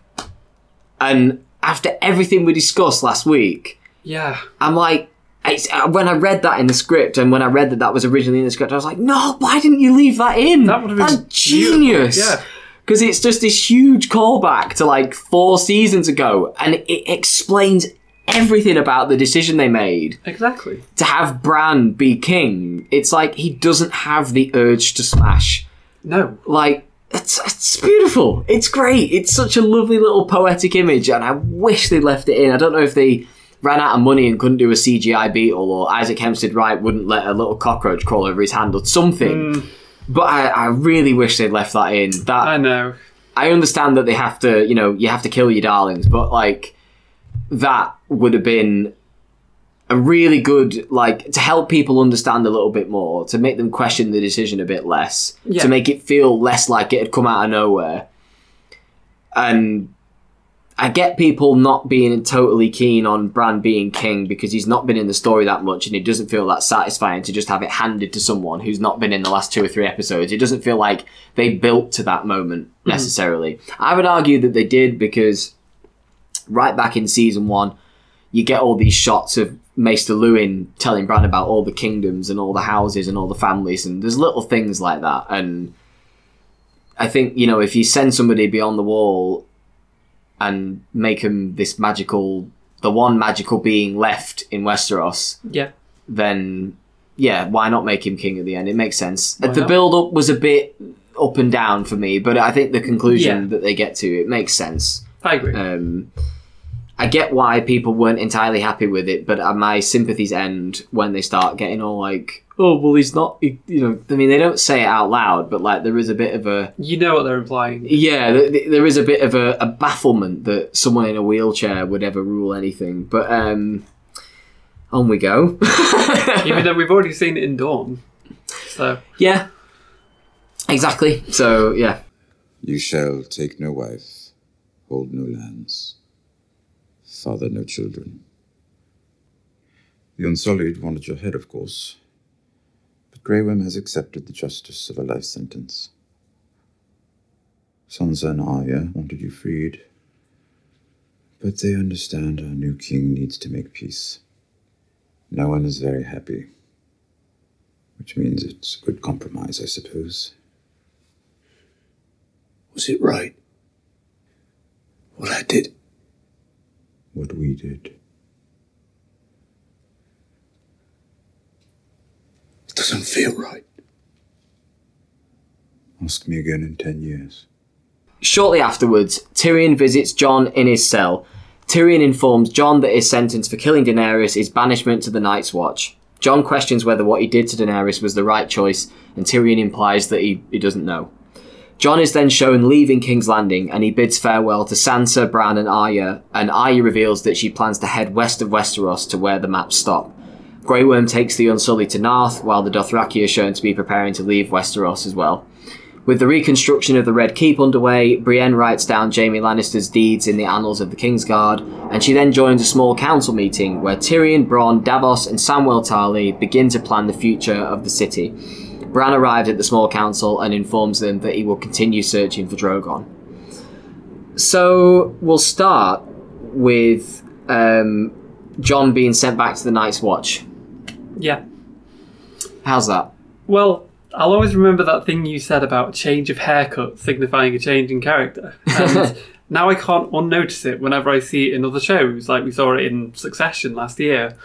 And after everything we discussed last week, Yeah. I'm like, it's, uh, when I read that in the script, and when I read that that was originally in the script, I was like, no, why didn't you leave that in? That would have been That's genius. yeah. Because it's just this huge callback to like four seasons ago, and it explains everything about the decision they made Exactly. to have Bran be king. It's like he doesn't have the urge to smash. No. Like, That's it's beautiful. It's great. It's such a lovely little poetic image, and I wish they'd left it in. I don't know if they ran out of money and couldn't do a CGI Beetle, or Isaac Hempstead Wright wouldn't let a little cockroach crawl over his hand, or something. Hmm. But I, I really wish they'd left that in. That I know. I understand that they have to, you know, you have to kill your darlings, but like that would have been a really good like to help people understand a little bit more, to make them question the decision a bit less, Yeah. to make it feel less like it had come out of nowhere. And I get people not being totally keen on Bran being king because he's not been in the story that much and it doesn't feel that satisfying to just have it handed to someone who's not been in the last two or three episodes. It doesn't feel like they built to that moment hmm. necessarily. I would argue that they did because right back in season one, you get all these shots of Maester Luwin telling Bran about all the kingdoms and all the houses and all the families, and there's little things like that. And I think you know if you send somebody beyond the wall and make him this magical, the one magical being left in Westeros, Yeah. then yeah, why not make him king at the end? It makes sense. the not? build up was a bit up and down for me, but I think the conclusion Yeah. that they get to it makes sense. I agree. Um, I get why people weren't entirely happy with it, but uh, my sympathies end when they start getting all like, "Oh, well, he's not." he- You know, I mean, they don't say it out loud, but like there is a bit of a you know what they're implying. yeah, th- th- there is a bit of a, a bafflement that someone in a wheelchair would ever rule anything. But um, on we go. Even though we've already seen it in Dorne. So yeah, exactly. So yeah, You shall take no wife, hold no lands, father no children. The Unsullied wanted your head, of course, but Grey Worm has accepted the justice of a life sentence. Sansa and Arya wanted you freed, but they understand our new king needs to make peace. No one is very happy, which means it's a good compromise, I suppose. Was it right? What I did? What we did. It doesn't feel right. Ask me again in ten years. Shortly afterwards, Tyrion visits Jon in his cell. Tyrion informs Jon that his sentence for killing Daenerys is banishment to the Night's Watch. Jon questions whether what he did to Daenerys was the right choice, and Tyrion implies that he, he doesn't know. Jon is then shown leaving King's Landing, and he bids farewell to Sansa, Bran, and Arya, and Arya reveals that she plans to head west of Westeros to where the maps stop. Grey Worm takes the Unsullied to Naath, while the Dothraki are shown to be preparing to leave Westeros as well. With the reconstruction of the Red Keep underway, Brienne writes down Jaime Lannister's deeds in the annals of the Kingsguard, and she then joins a small council meeting where Tyrion, Bronn, Davos, and Samwell Tarly begin to plan the future of the city. Bran arrived at the small council and informs them that he will continue searching for Drogon. So we'll start with um, Jon being sent back to the Night's Watch. yeah. How's that? Well, I'll always remember that thing you said about change of haircut signifying a change in character. And now I can't unnotice it whenever I see it in other shows, like we saw it in Succession last year.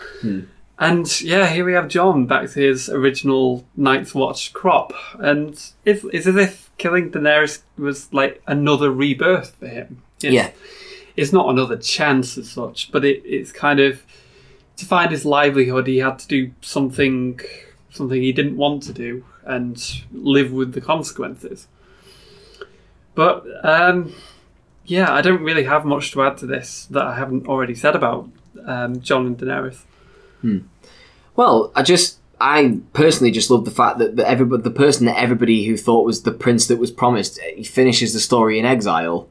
And yeah, here we have Jon back to his original Night's Watch crop. And it's, it's as if killing Daenerys was like another rebirth for him. It's, Yeah. It's not another chance as such, but it, it's kind of to find his livelihood, he had to do something something he didn't want to do and live with the consequences. But um, yeah, I don't really have much to add to this that I haven't already said about um, Jon and Daenerys. Well, I just I personally just love the fact that the everybody, the person that everybody who thought was the prince that was promised, he finishes the story in exile.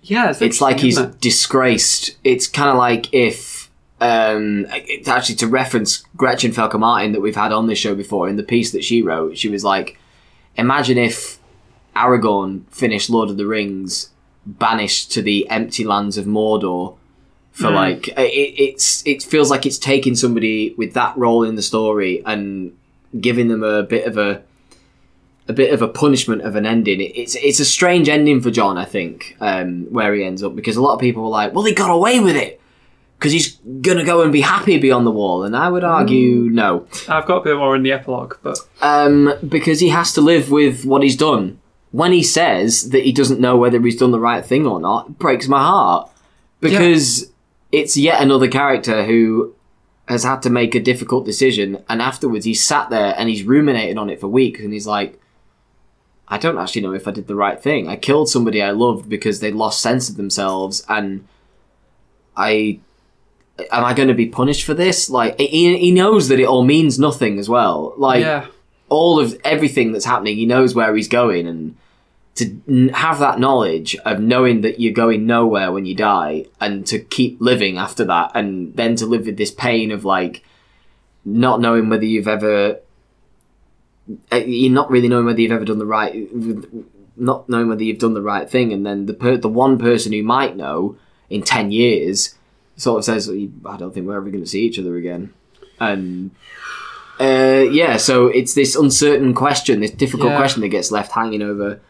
Yeah, it's, It's like he's it? disgraced. It's kind of like if, um, actually to reference Gretchen Felker Martin that we've had on this show before in the piece that she wrote. She was like, imagine if Aragorn finished Lord of the Rings, banished to the empty lands of Mordor. For like, it, it's it feels like it's taking somebody with that role in the story and giving them a bit of a a bit of a punishment of an ending. It- It's it's a strange ending for Jon, I think, um, where he ends up because a lot of people were like, "Well, he got away with it because he's gonna go and be happy beyond the wall," and I would argue no, I've got a bit more in the epilogue, but um, because he has to live with what he's done. when he says that he doesn't know whether he's done the right thing or not, it breaks my heart. Because it's yet another character who has had to make a difficult decision, and afterwards he's sat there and he's ruminating on it for weeks, and he's like, I don't actually know if I did the right thing. I killed somebody I loved because they lost sense of themselves, and I am I going to be punished for this? Like he, he knows that it all means nothing as well. Like yeah. all of everything that's happening, he knows where he's going, and to n- have that knowledge of knowing that you're going nowhere when you die, and to keep living after that, and then to live with this pain of like not knowing whether you've ever, uh, you're not really knowing whether you've ever done the right, not knowing whether you've done the right thing, and then the per- the one person who might know in ten years sort of says, "I don't think we're ever going to see each other again," and uh, yeah, so it's this uncertain question, this difficult Yeah. question that gets left hanging over,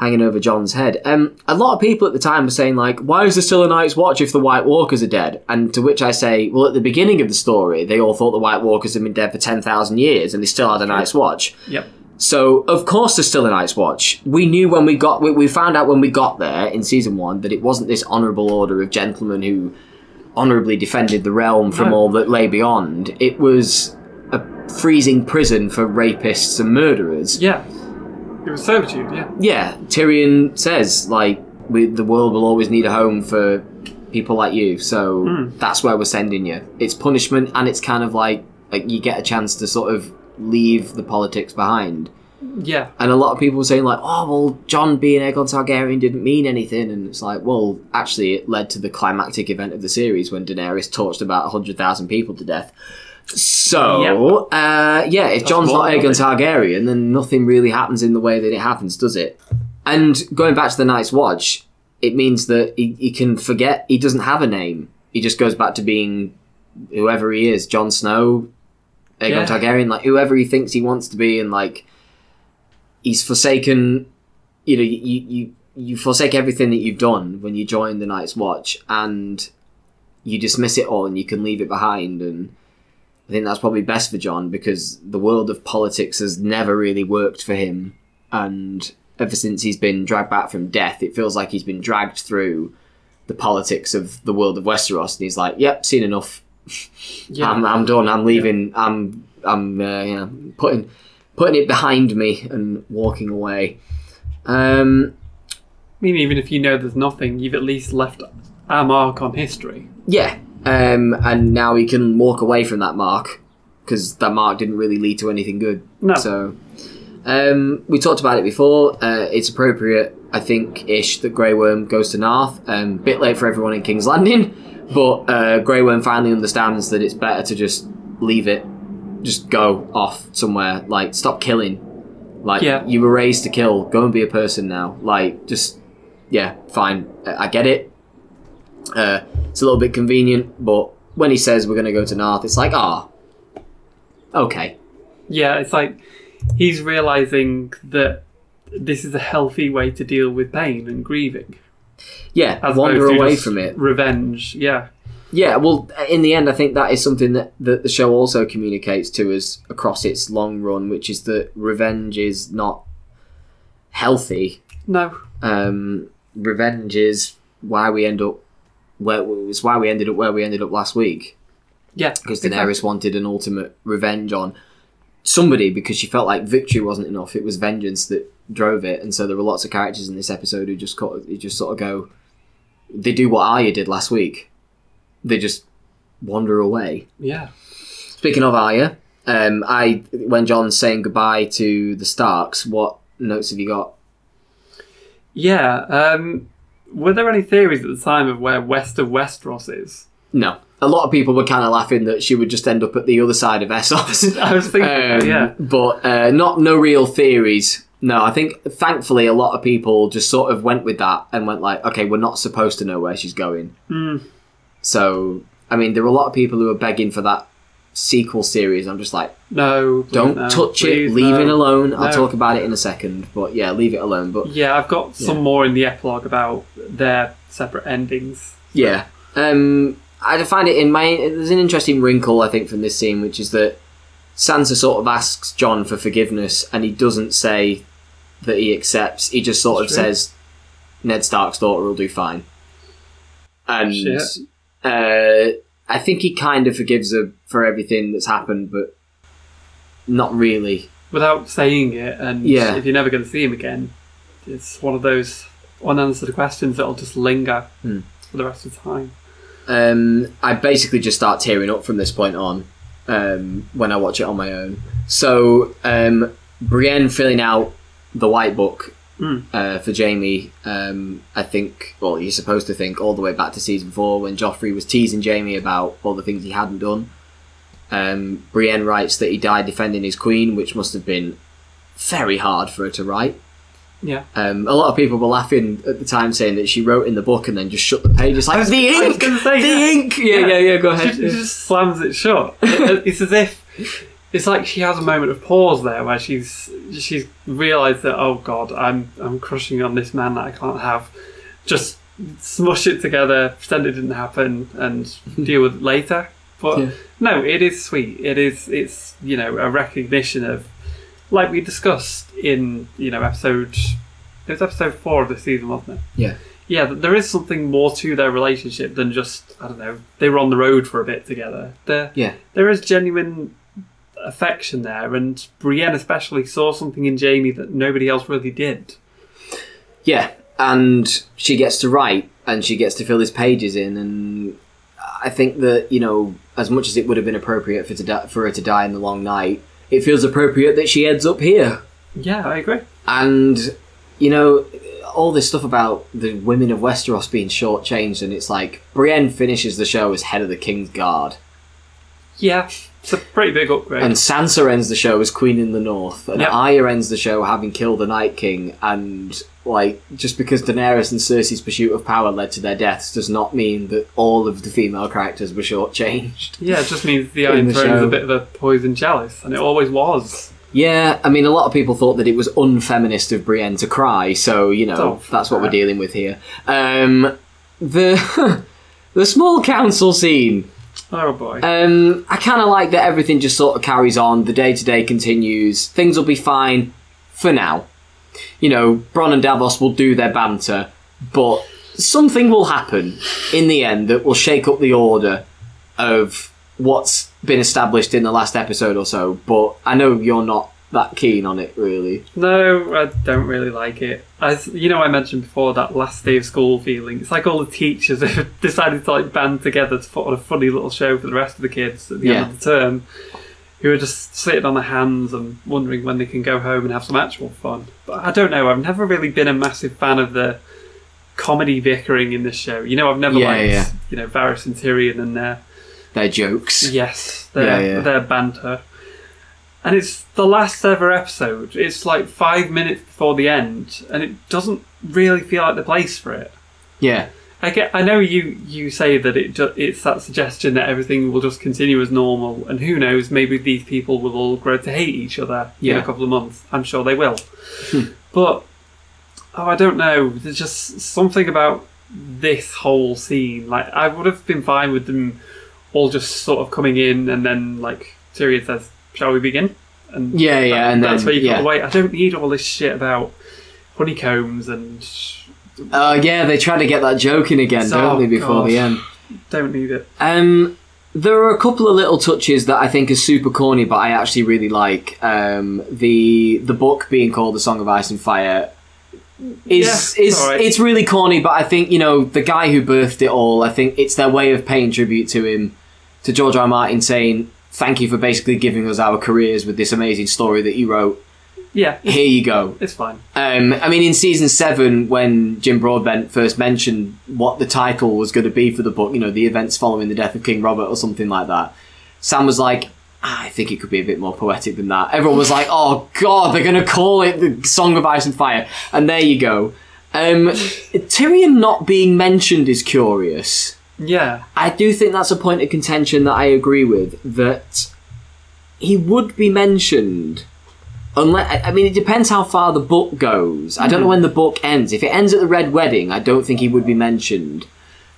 hanging over Jon's head. Um, a lot of people at the time were saying like, "Why is there still a Night's Watch if the White Walkers are dead?" And to which I say, "Well, at the beginning of the story, they all thought the White Walkers had been dead for ten thousand years, and they still had a Night's Watch." Yep. So of course there's still a Night's Watch. We knew when we got we, we found out when we got there in season one that it wasn't this honourable order of gentlemen who honourably defended the realm from No. all that lay beyond. It was a freezing prison for rapists and murderers. Yeah. It was servitude. Yeah. Yeah, Tyrion says like we, the world will always need a home for people like you. So Hmm. that's where we're sending you. It's punishment, and it's kind of like like you get a chance to sort of leave the politics behind. Yeah. And a lot of people were saying like, oh well, Jon being Aegon Targaryen didn't mean anything, and it's like, well, actually, it led to the climactic event of the series when Daenerys torched about hundred thousand people to death. So, uh, yeah, if Jon's not Aegon Targaryen, then nothing really happens in the way that it happens, does it? And going back to the Night's Watch, it means that he, he can forget he doesn't have a name. He just goes back to being whoever he is, Jon Snow, Aegon Yeah. Targaryen, like whoever he thinks he wants to be, and like he's forsaken. You know, you you you forsake everything that you've done when you join the Night's Watch, and you dismiss it all, and you can leave it behind. And I think that's probably best for Jon because the world of politics has never really worked for him, and ever since he's been dragged back from death, it feels like he's been dragged through the politics of the world of Westeros, and he's like, "Yep, seen enough. Yeah. I'm, I'm done. I'm leaving. I'm I'm uh, yeah, putting putting it behind me and walking away." Um, I mean, even if you know there's nothing, you've at least left a mark on history. yeah, um, and now he can walk away from that mark because that mark didn't really lead to anything good. No. So um, we talked about it before. Uh, it's appropriate, I think, ish that Grey Worm goes to Naath. Um, bit late for everyone in King's Landing, but uh, Grey Worm finally understands that it's better to just leave it, just go off somewhere. Like stop killing. Like Yeah. you were raised to kill. Go and be a person now. Like just yeah, fine. I I get it. Uh, it's a little bit convenient, but when he says we're going to go to Naath, it's like ah, okay. Yeah, it's like he's realizing that this is a healthy way to deal with pain and grieving. Yeah, As wander away from it. Revenge. Yeah. Yeah, well, in the end, I think that is something that, that the show also communicates to us across its long run, which is that revenge is not healthy. No. Um, revenge is why we end up where it's why we ended up where we ended up last week Yeah. because exactly. Daenerys wanted an ultimate revenge on somebody because she felt like victory wasn't enough; it was vengeance that drove it. And so there were lots of characters in this episode who just cut, who just sort of go, they do what Arya did last week. They just wander away. Yeah. Speaking of Arya, um, I when Jon's saying goodbye to the Starks, what notes have you got? Yeah. Um, were there any theories at the time of where west of Westeros is? No, a lot of people were kind of laughing that she would just end up at the other side of Essos. I was thinking, Um, yeah. but uh, not no real theories. No, I think thankfully a lot of people just sort of went with that and went like, okay, we're not supposed to know where she's going. Hmm. So, I mean, there were a lot of people who were begging for that sequel series. I'm just like, No. don't no, touch please it, leave no. it alone. I'll talk about it in a second, but yeah, leave it alone. But Yeah, I've got some Yeah. more in the epilogue about their separate endings. Yeah. Um, I find it in my. There's an interesting wrinkle, I think, from this scene, which is that Sansa sort of asks Jon for forgiveness, and he doesn't say that he accepts. He just sort of true. says, "Ned Stark's daughter will do fine," and uh, I think he kind of forgives her for everything that's happened, but not really. Without saying it, and Yeah. if you're never going to see him again, it's one of those unanswered questions that'll just linger Hmm. for the rest of the time. Um, I basically just start tearing up from this point on um, when I watch it on my own. So um, Brienne filling out the white book Mm. uh, for Jaime. Um, I think, well, you're supposed to think all the way back to season four when Joffrey was teasing Jaime about all the things he hadn't done. Um, Brienne writes that he died defending his queen, which must have been very hard for her to write. Yeah. Um, a lot of people were laughing at the time, saying that she wrote in the book and then just shut the page. It's like the ink, say, the yeah. ink. Yeah, yeah, yeah. Go ahead. She, she just slams it shut. It's as if it's like she has a moment of pause there where she's she's realised that oh god, I'm I'm crushing on this man that I can't have. Just smush it together, pretend it didn't happen, and deal with it later. But Yeah. no, it is sweet. It is it's you know a recognition of like we discussed in you know episode it was episode four of the season, wasn't it? Yeah. Yeah, th- there is something more to their relationship than just I don't know. They were on the road for a bit together. There, Yeah. there is genuine affection there, and Brienne especially saw something in Jaime that nobody else really did. Yeah, and she gets to write and she gets to fill his pages in, and I think that you know, as much as it would have been appropriate for to di- for her to die in the long night, it feels appropriate that she ends up here. Yeah, I agree. And you know, all this stuff about the women of Westeros being shortchanged, and it's like Brienne finishes the show as head of the King's Guard, Yeah, it's a pretty big upgrade. and Sansa ends the show as Queen in the North, and Yep. Arya ends the show having killed the Night King. And like, just because Daenerys and Cersei's pursuit of power led to their deaths does not mean that all of the female characters were shortchanged. yeah, it just means the Iron the Throne is a bit of a poison chalice, and it always was. Yeah, I mean, a lot of people thought that it was unfeminist of Brienne to cry, so you know Oh, that's what we're dealing with here. Um, the the small council scene. Oh boy. Um, I kind of like that everything just sort of carries on. The day to day continues. Things will be fine for now. You know, Bronn and Davos will do their banter, but something will happen in the end that will shake up the order of what's been established in the last episode or so. But I know you're not that keen on it, really. No, I don't really like it. As you know, I mentioned before that last day of school feeling. It's like all the teachers have decided to like band together to put on a funny little show for the rest of the kids at the Yeah. end of the term, who are just sitting on their hands and wondering when they can go home and have some actual fun. But I don't know. I've never really been a massive fan of the comedy bickering in this show. You know, I've never Yeah, liked yeah. you know Varys and Tyrion and their Their jokes. Yes, their Yeah, their banter. And it's the last ever episode. It's like five minutes before the end, and it doesn't really feel like the place for it. Yeah. I get. I know you. You say that it. Ju- it's that suggestion that everything will just continue as normal, and who knows? Maybe these people will all grow to hate each other in a couple of months. I'm sure they will. Hmm. but oh, I don't know. There's just something about this whole scene. Like I would have been fine with them all just sort of coming in, and then like Tyrion says, "Shall we begin?" And Yeah, yeah, and that's then- where you yeah. got away. I don't need all this shit about honeycombs and Uh, yeah, they try to get that joke in again, don't they, before the end? don't need it. Um, there are a couple of little touches that I think are super corny, but I actually really like. Um, the the book being called "The Song of Ice and Fire" is Yeah, is alright. it's really corny, but I think you know the guy who birthed it all. I think it's their way of paying tribute to him, to George R. R. Martin, saying thank you for basically giving us our careers with this amazing story that you wrote. Yeah, Here you go. it's fine. Um, I mean, in season seven, when Jim Broadbent first mentioned what the title was going to be for the book, you know, the events following the death of King Robert or something like that, Sam was like, "Ah, I think it could be a bit more poetic than that. Everyone was like, oh, God, they're going to call it the Song of Ice and Fire. And there you go. Um, Tyrion not being mentioned is curious. Yeah, I do think that's a point of contention that I agree with. That he would be mentioned, unless I- mean, it depends how far the book goes. I don't know hmm. when the book ends. If it ends at the Red Wedding, I don't think he would be mentioned.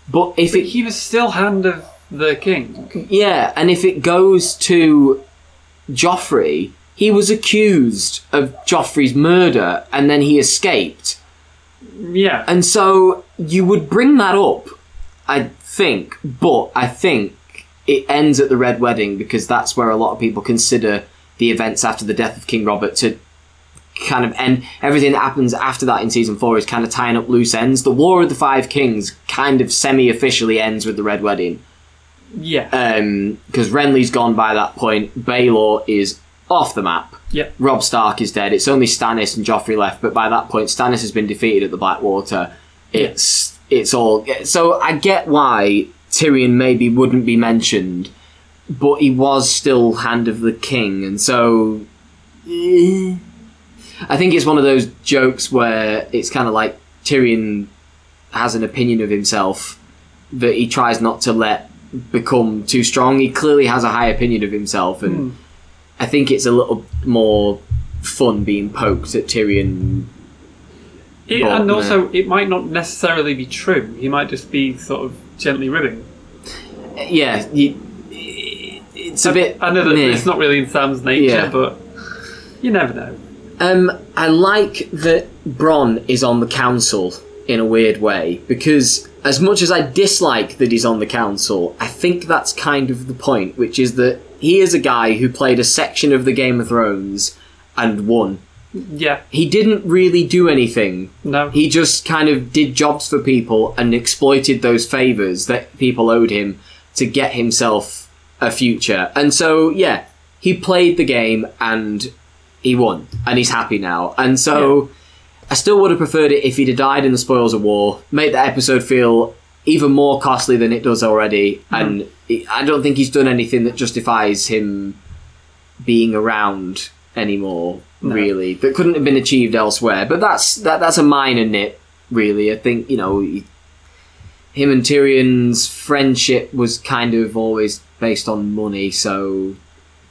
But if it, he was still hand of the king. yeah, and if it goes to Joffrey, he was accused of Joffrey's murder and then he escaped. Yeah. And so you would bring that up, I think, but I think it ends at the Red Wedding because that's where a lot of people consider the events after the death of King Robert to kind of end. Everything that happens after that in season four is kind of tying up loose ends. The War of the Five Kings kind of semi officially ends with the Red Wedding yeah. Um, because Renly's gone by that point. Balon is off the map. yeah. Robb Stark is dead. It's only Stannis and Joffrey left, but by that point, Stannis has been defeated at the Blackwater. It's it's all so I get why Tyrion maybe wouldn't be mentioned, but he was still Hand of the King, and so eh. I think it's one of those jokes where it's kind of like Tyrion has an opinion of himself that he tries not to let become too strong. He clearly has a high opinion of himself, and I think it's a little more fun being poked at Tyrion. It, and no. also, it might not necessarily be true. He might just be sort of gently ribbing. Yeah, you, it's a bit. I know that meh. it's not really in Sam's nature, Yeah. but you never know. Um, I like that Bronn is on the council in a weird way because as much as I dislike that he's on the council, I think that's kind of the point, which is that he is a guy who played a section of the Game of Thrones and won. Yeah. He didn't really do anything. No. He just kind of did jobs for people and exploited those favors that people owed him to get himself a future. And so, yeah, he played the game and he won, and he's happy now. And so, I still would have preferred it if he'd have died in the spoils of war, make that episode feel even more costly than it does already. Mm-hmm. And it- I don't think he's done anything that justifies him being around anymore. Really, that couldn't have been achieved elsewhere. But that's that. That's a minor nit, really. I think you know, he- him and Tyrion's friendship was kind of always based on money, so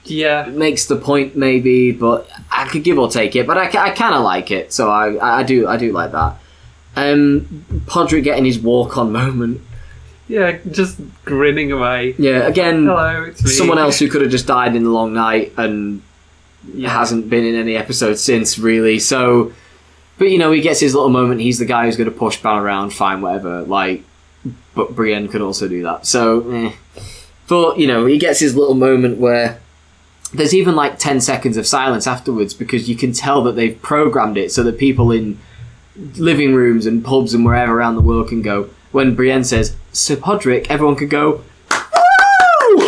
yeah. it makes the point maybe. But I could give or take it. But I, I kind of like it, so I, I do I do like that. Um, Podrick getting his walk on moment. Yeah, just grinning away. Yeah, again, Hello, someone else who could have just died in the long night and Yeah. hasn't been in any episode since, really. So, but you know, he gets his little moment. He's the guy who's going to push Bran around, fine, whatever. Like, but Brienne could also do that. So, eh. but you know, he gets his little moment where there's even like 10 seconds of silence afterwards because you can tell that they've programmed it so that people in living rooms and pubs and wherever around the world can go. When Brienne says, Sir Podrick, everyone could go!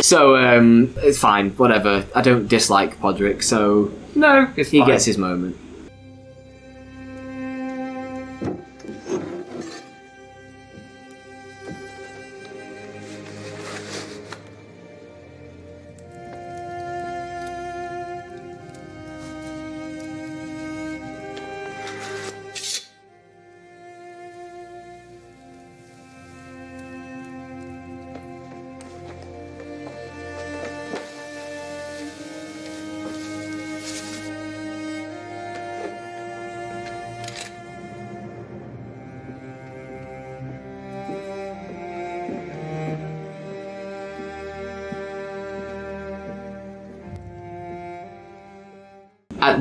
So, um, it's fine, whatever. I don't dislike Podrick, so No, he fine. gets his moment.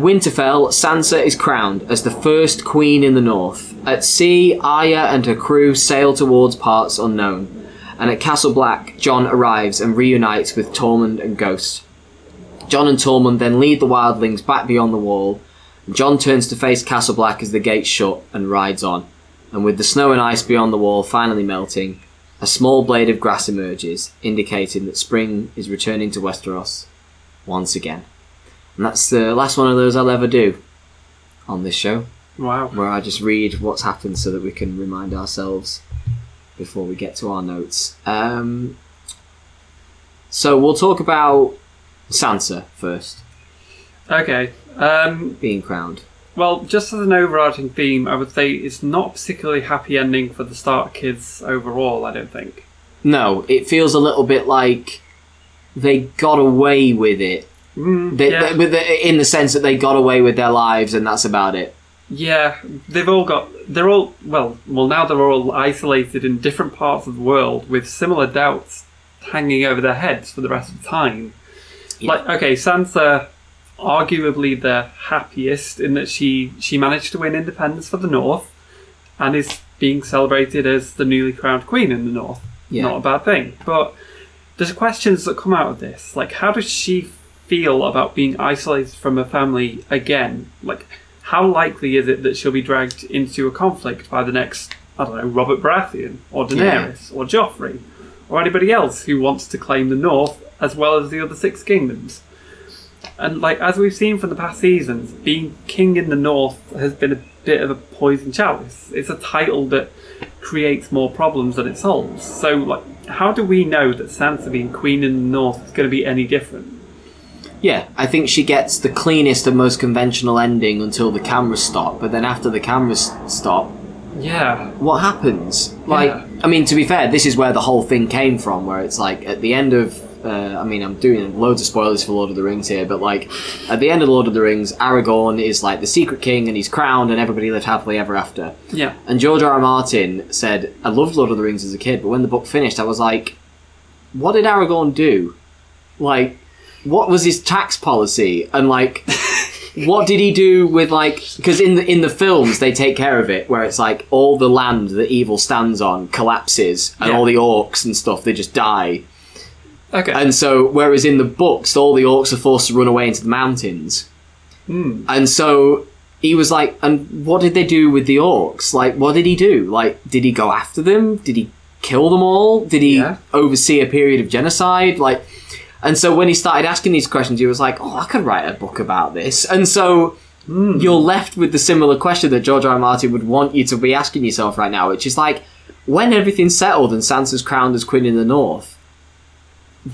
Winterfell, Sansa is crowned as the first queen in the north. At sea, Arya and her crew sail towards parts unknown. And at Castle Black, Jon arrives and reunites with Tormund and Ghost. Jon and Tormund then lead the wildlings back beyond the wall. Jon turns to face Castle Black as the gates shut and rides on. And with the snow and ice beyond the wall finally melting, a small blade of grass emerges, indicating that spring is returning to Westeros once again. And that's the last one of those I'll ever do on this show, Wow. where I just read what's happened so that we can remind ourselves before we get to our notes. Um, so we'll talk about Sansa first, Okay. Um, being crowned. well, just as an overarching theme, I would say it's not a particularly happy ending for the Stark kids overall, I don't think. No, it feels a little bit like they got away with it. Mm, They, yeah. they- with the, in the sense that they got away with their lives and that's about it. Yeah, they've all got. They're all well. Well, now they're all isolated in different parts of the world with similar doubts hanging over their heads for the rest of the time. Yeah. Like, okay, Sansa arguably the happiest in that she she managed to win independence for the North, and is being celebrated as the newly crowned queen in the North. Yeah. Not a bad thing, but there's questions that come out of this. Like, how does she feel about being isolated from her family again? Like, how likely is it that she'll be dragged into a conflict by the next, I don't know, Robert Baratheon or Daenerys or Joffrey or anybody else who wants to claim the North as well as the other six kingdoms? And like as we've seen from the past seasons, being king in the North has been a bit of a poison chalice. It's a title that creates more problems than it solves. So like, how do we know that Sansa being queen in the North is going to be any different? Yeah, I think she gets the cleanest and most conventional ending until the cameras stop. But then after the cameras stop, Yeah, what happens? Like, Yeah. I mean, to be fair, this is where the whole thing came from. Where it's like at the end of, uh, I mean, I'm doing loads of spoilers for Lord of the Rings here, but like at the end of Lord of the Rings, Aragorn is like the secret king, and he's crowned, and everybody lived happily ever after. yeah, And George R. R. Martin said, I loved Lord of the Rings as a kid, but when the book finished, I was like, what did Aragorn do? Like, what was his tax policy? And like, what did he do with like? Because in the in the films they take care of it, where it's like all the land that evil stands on collapses, and Yeah. all the orcs and stuff they just die. okay. And so, whereas in the books, all the orcs are forced to run away into the mountains. Hmm. And so he was like, and what did they do with the orcs? Like, what did he do? Like, did he go after them? Did he kill them all? Did he Yeah. oversee a period of genocide? Like, and so when he started asking these questions, he was like, oh, I could write a book about this. And so hmm. you're left with the similar question that George R. R. Martin would want you to be asking yourself right now, which is like, when everything's settled and Sansa's crowned as Queen in the North,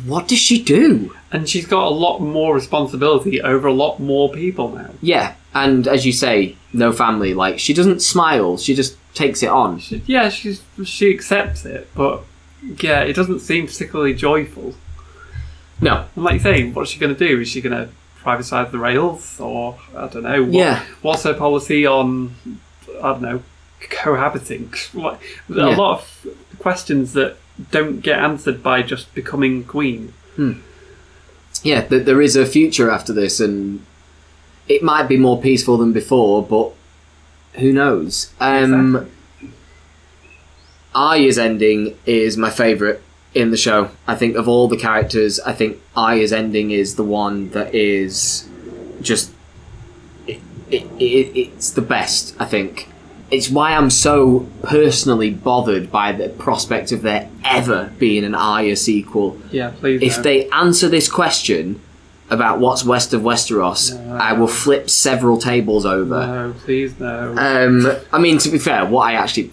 what does she do? and she's got a lot more responsibility over a lot more people now. Yeah, and as you say, no family. Like she doesn't smile; she just takes it on. She, yeah, she's she accepts it, but yeah, it doesn't seem particularly joyful. No, And like you say, what's she going to do? Is she going to privatise the rails, or I don't know? What, Yeah. What's her policy on? I don't know, cohabiting. Like, a Yeah. lot of questions that don't get answered by just becoming queen. yeah, th- there is a future after this, and it might be more peaceful than before, but who knows? Um, is ending is my favourite in the show. I think of all the characters, I think Arya's ending is the one that is just it, it, it, it's the best. I think it's why I'm so personally bothered by the prospect of there ever being an Arya sequel Yeah, please. if no. they answer this question about what's west of Westeros, I will flip several tables over. no, please no. Um, I mean, to be fair, what I actually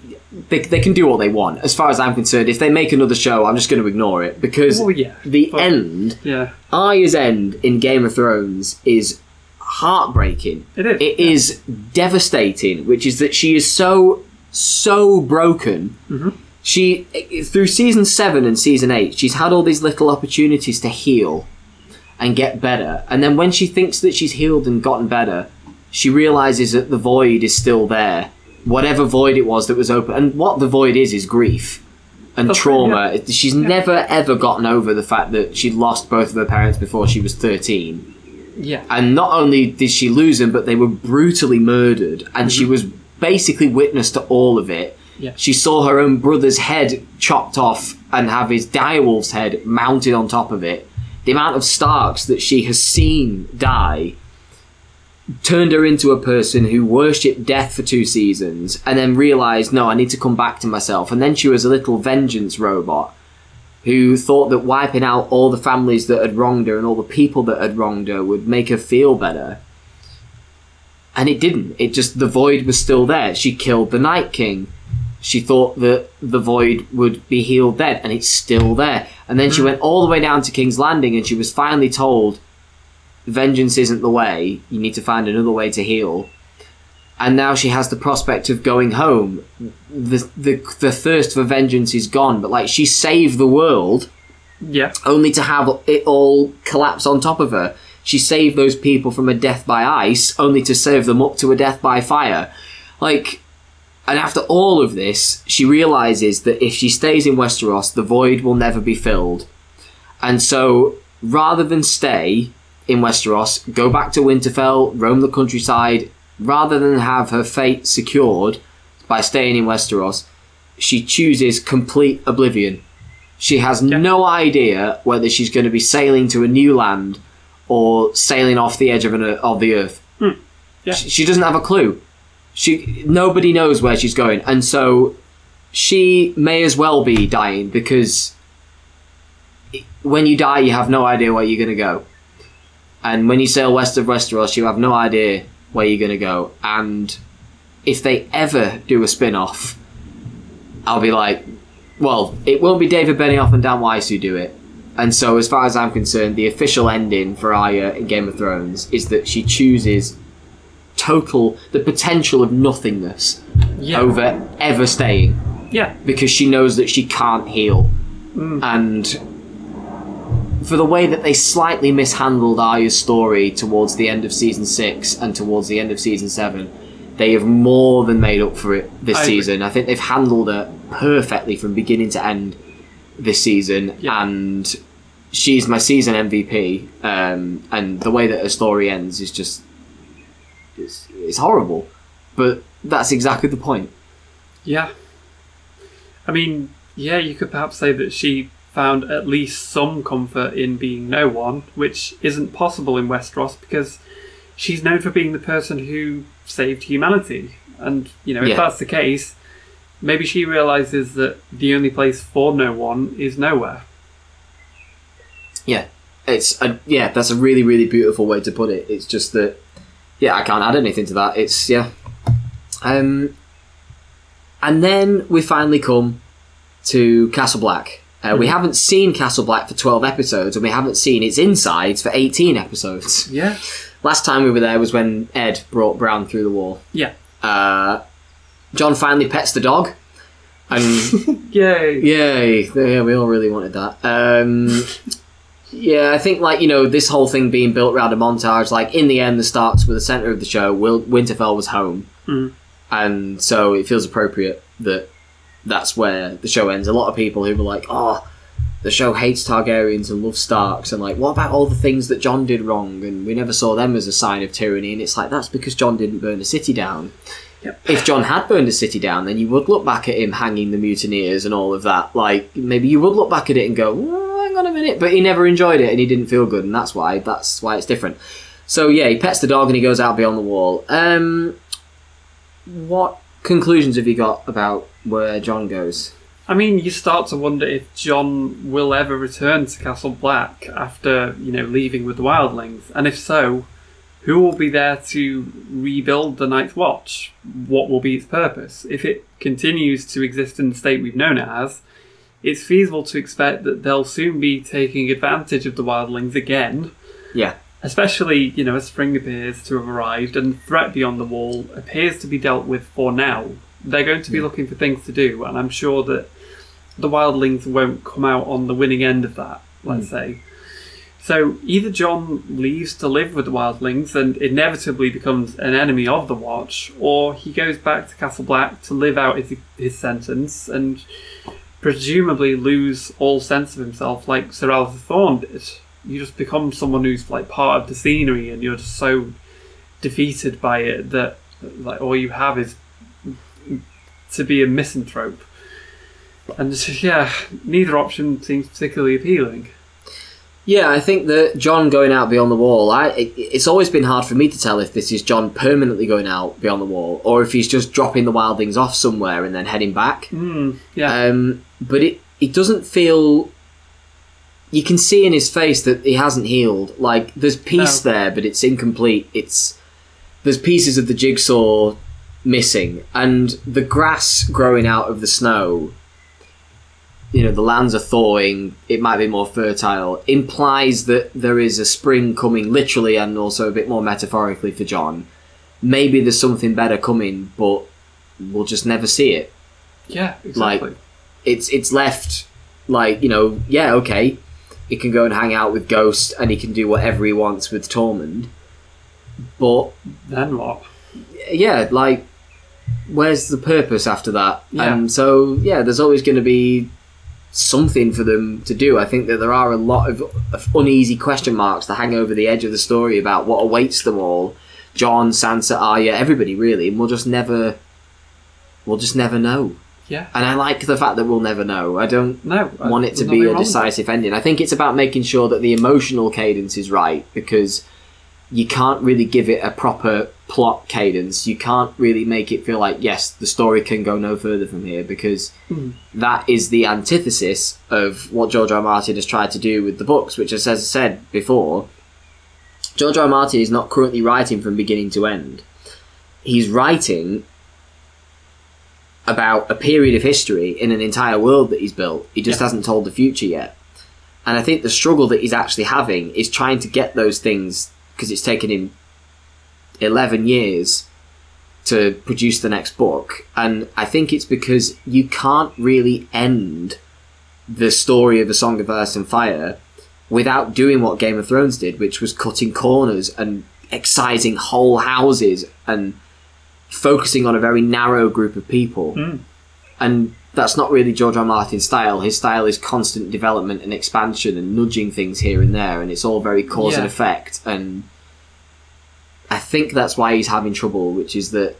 they, they can do what they want. As far as I'm concerned, if they make another show, I'm just going to ignore it because Oh, yeah, the but- end, yeah, Arya's end in Game of Thrones is heartbreaking. It is, It yeah. is devastating, which is that she is so so broken. Mm-hmm. She through season seven and season eight, she's had all these little opportunities to heal and get better, and then when she thinks that she's healed and gotten better, she realizes that the void is still there. Whatever void it was that was open, and what the void is is grief and right, trauma. She's never ever gotten over the fact that she lost both of her parents before she was thirteen yeah. and not only did she lose them, but they were brutally murdered, and she mm-hmm. was basically witness to all of it. Yeah. She saw her own brother's head chopped off and have his direwolf's head mounted on top of it. The amount of Starks that she has seen die turned her into a person who worshipped death for two seasons and then realized, no, I need to come back to myself. And then she was a little vengeance robot who thought that wiping out all the families that had wronged her and all the people that had wronged her would make her feel better. And it didn't. It just, the void was still there. She killed the Night King. She thought that the void would be healed then, and it's still there. And then she mm-hmm. went all the way down to King's Landing, and she was finally told, vengeance isn't the way, you need to find another way to heal. And now she has the prospect of going home. The, the, the thirst for vengeance is gone, but like she saved the world Yeah. only to have it all collapse on top of her. She saved those people from a death by ice, only to serve them up to a death by fire. Like, and after all of this, she realizes that if she stays in Westeros, the void will never be filled. And so, rather than stay, in Westeros, go back to Winterfell, roam the countryside, rather than have her fate secured by staying in Westeros. She chooses complete oblivion. She has no idea whether she's going to be sailing to a new land or sailing off the edge of, an, of the earth. Hmm. Yeah. She, she doesn't have a clue. She nobody knows where she's going, and so she may as well be dying because when you die, you have no idea where you're going to go. And when you sail west of Westeros, you have no idea where you're going to go. And if they ever do a spin off, I'll be like, well, it won't be David Benioff and Dan Weiss who do it. And so, as far as I'm concerned, the official ending for Arya in Game of Thrones is that she chooses total, the potential of nothingness Yeah. over ever staying Yeah. because she knows that she can't heal. Mm. And for the way that they slightly mishandled Arya's story towards the end of season six and towards the end of season seven, they have more than made up for it this I agree. season. I think they've handled it perfectly from beginning to end this season, Yeah. and she's my season MVP. Um, and the way that her story ends is just it's, it's horrible, but that's exactly the point. Yeah. I mean, yeah, you could perhaps say that she found at least some comfort in being no one, which isn't possible in Westeros because she's known for being the person who saved humanity. And, you know, if Yeah. that's the case, maybe she realizes that the only place for no one is nowhere. Yeah, it's a, yeah, that's a really really beautiful way to put it. It's just that yeah, I can't add anything to that. It's yeah, um, and then we finally come to Castle Black. Uh, We haven't seen Castle Black for twelve episodes, and we haven't seen its insides for eighteen episodes. Yeah. Last time we were there was when Edd brought Bran through the wall. Yeah. Uh, Jon finally pets the dog, and Yay. Yay! Yeah, we all really wanted that. Um, yeah, I think like you know this whole thing being built around a montage. Like in the end, the starts with the center of the show. Will Winterfell was home, Mhm. and so it feels appropriate that that's where the show ends. A lot of people who were like, "Oh, the show hates Targaryens and loves Starks," and like, what about all the things that Jon did wrong? And we never saw them as a sign of tyranny. And it's like that's because Jon didn't burn the city down if Jon had burned the city down, then you would look back at him hanging the mutineers and all of that. Like maybe you would look back at it and go, "Oh, "Hang on a minute," but he never enjoyed it and he didn't feel good, and that's why that's why it's different. So yeah, he pets the dog and he goes out beyond the wall. Um, what conclusions have you got about where Jon goes? I mean, you start to wonder if Jon will ever return to Castle Black after, you know, leaving with the Wildlings. And if so, who will be there to rebuild the Night's Watch? What will be its purpose? If it continues to exist in the state we've known it as, it's feasible to expect that they'll soon be taking advantage of the Wildlings again, Yeah, especially, you know, as spring appears to have arrived and the threat beyond the wall appears to be dealt with for now. They're going to be looking for things to do, and I'm sure that the wildlings won't come out on the winning end of that, let's hmm. say. So either Jon leaves to live with the wildlings and inevitably becomes an enemy of the Watch, or he goes back to Castle Black to live out his, his sentence and presumably lose all sense of himself like Sir Alliser Thorne did. You just become someone who's like part of the scenery and you're just so defeated by it that like all you have is to be a misanthrope. And yeah, neither option seems particularly appealing. Yeah, I think that Jon going out beyond the wall. I it, it's always been hard for me to tell if this is Jon permanently going out beyond the wall or if he's just dropping the wildlings off somewhere and then heading back. Mm, yeah, Um, but it it doesn't feel. You can see in his face that he hasn't healed. Like there's peace No. there, but it's incomplete. It's there's pieces of the jigsaw missing, and the grass growing out of the snow. You know the lands are thawing. It might be more fertile. Implies that there is a spring coming, literally and also a bit more metaphorically for Jon. Maybe there's something better coming, but we'll just never see it yeah, like- exactly. it's it's left like you know yeah okay he can go and hang out with Ghost and he can do whatever he wants with Tormund but then what? yeah like where's the purpose after that Yeah. and so yeah there's always going to be something for them to do. I think that there are a lot of, of uneasy question marks that hang over the edge of the story about what awaits them all. Jon, Sansa, Arya, everybody really, and we'll just never, we'll just never know. Yeah. And I like the fact that we'll never know. I don't No. want it to be a wrong with that. decisive ending. I think it's about making sure that the emotional cadence is right because you can't really give it a proper plot cadence. You can't really make it feel like yes, the story can go no further from here because hmm. that is the antithesis of what George R. R. Martin has tried to do with the books, which as I said before, George R. R. Martin is not currently writing from beginning to end. He's writing about a period of history in an entire world that he's built. He just Yeah. hasn't told the future yet. And I think the struggle that he's actually having is trying to get those things because it's taken him 11 years to produce the next book. And I think it's because you can't really end the story of A Song of Ice and Fire without doing what Game of Thrones did, which was cutting corners and excising whole houses and focusing on a very narrow group of people. Hmm. And that's not really George R. Martin's style. His style is constant development and expansion and nudging things here and there, and it's all very cause and effect. And I think that's why he's having trouble, which is that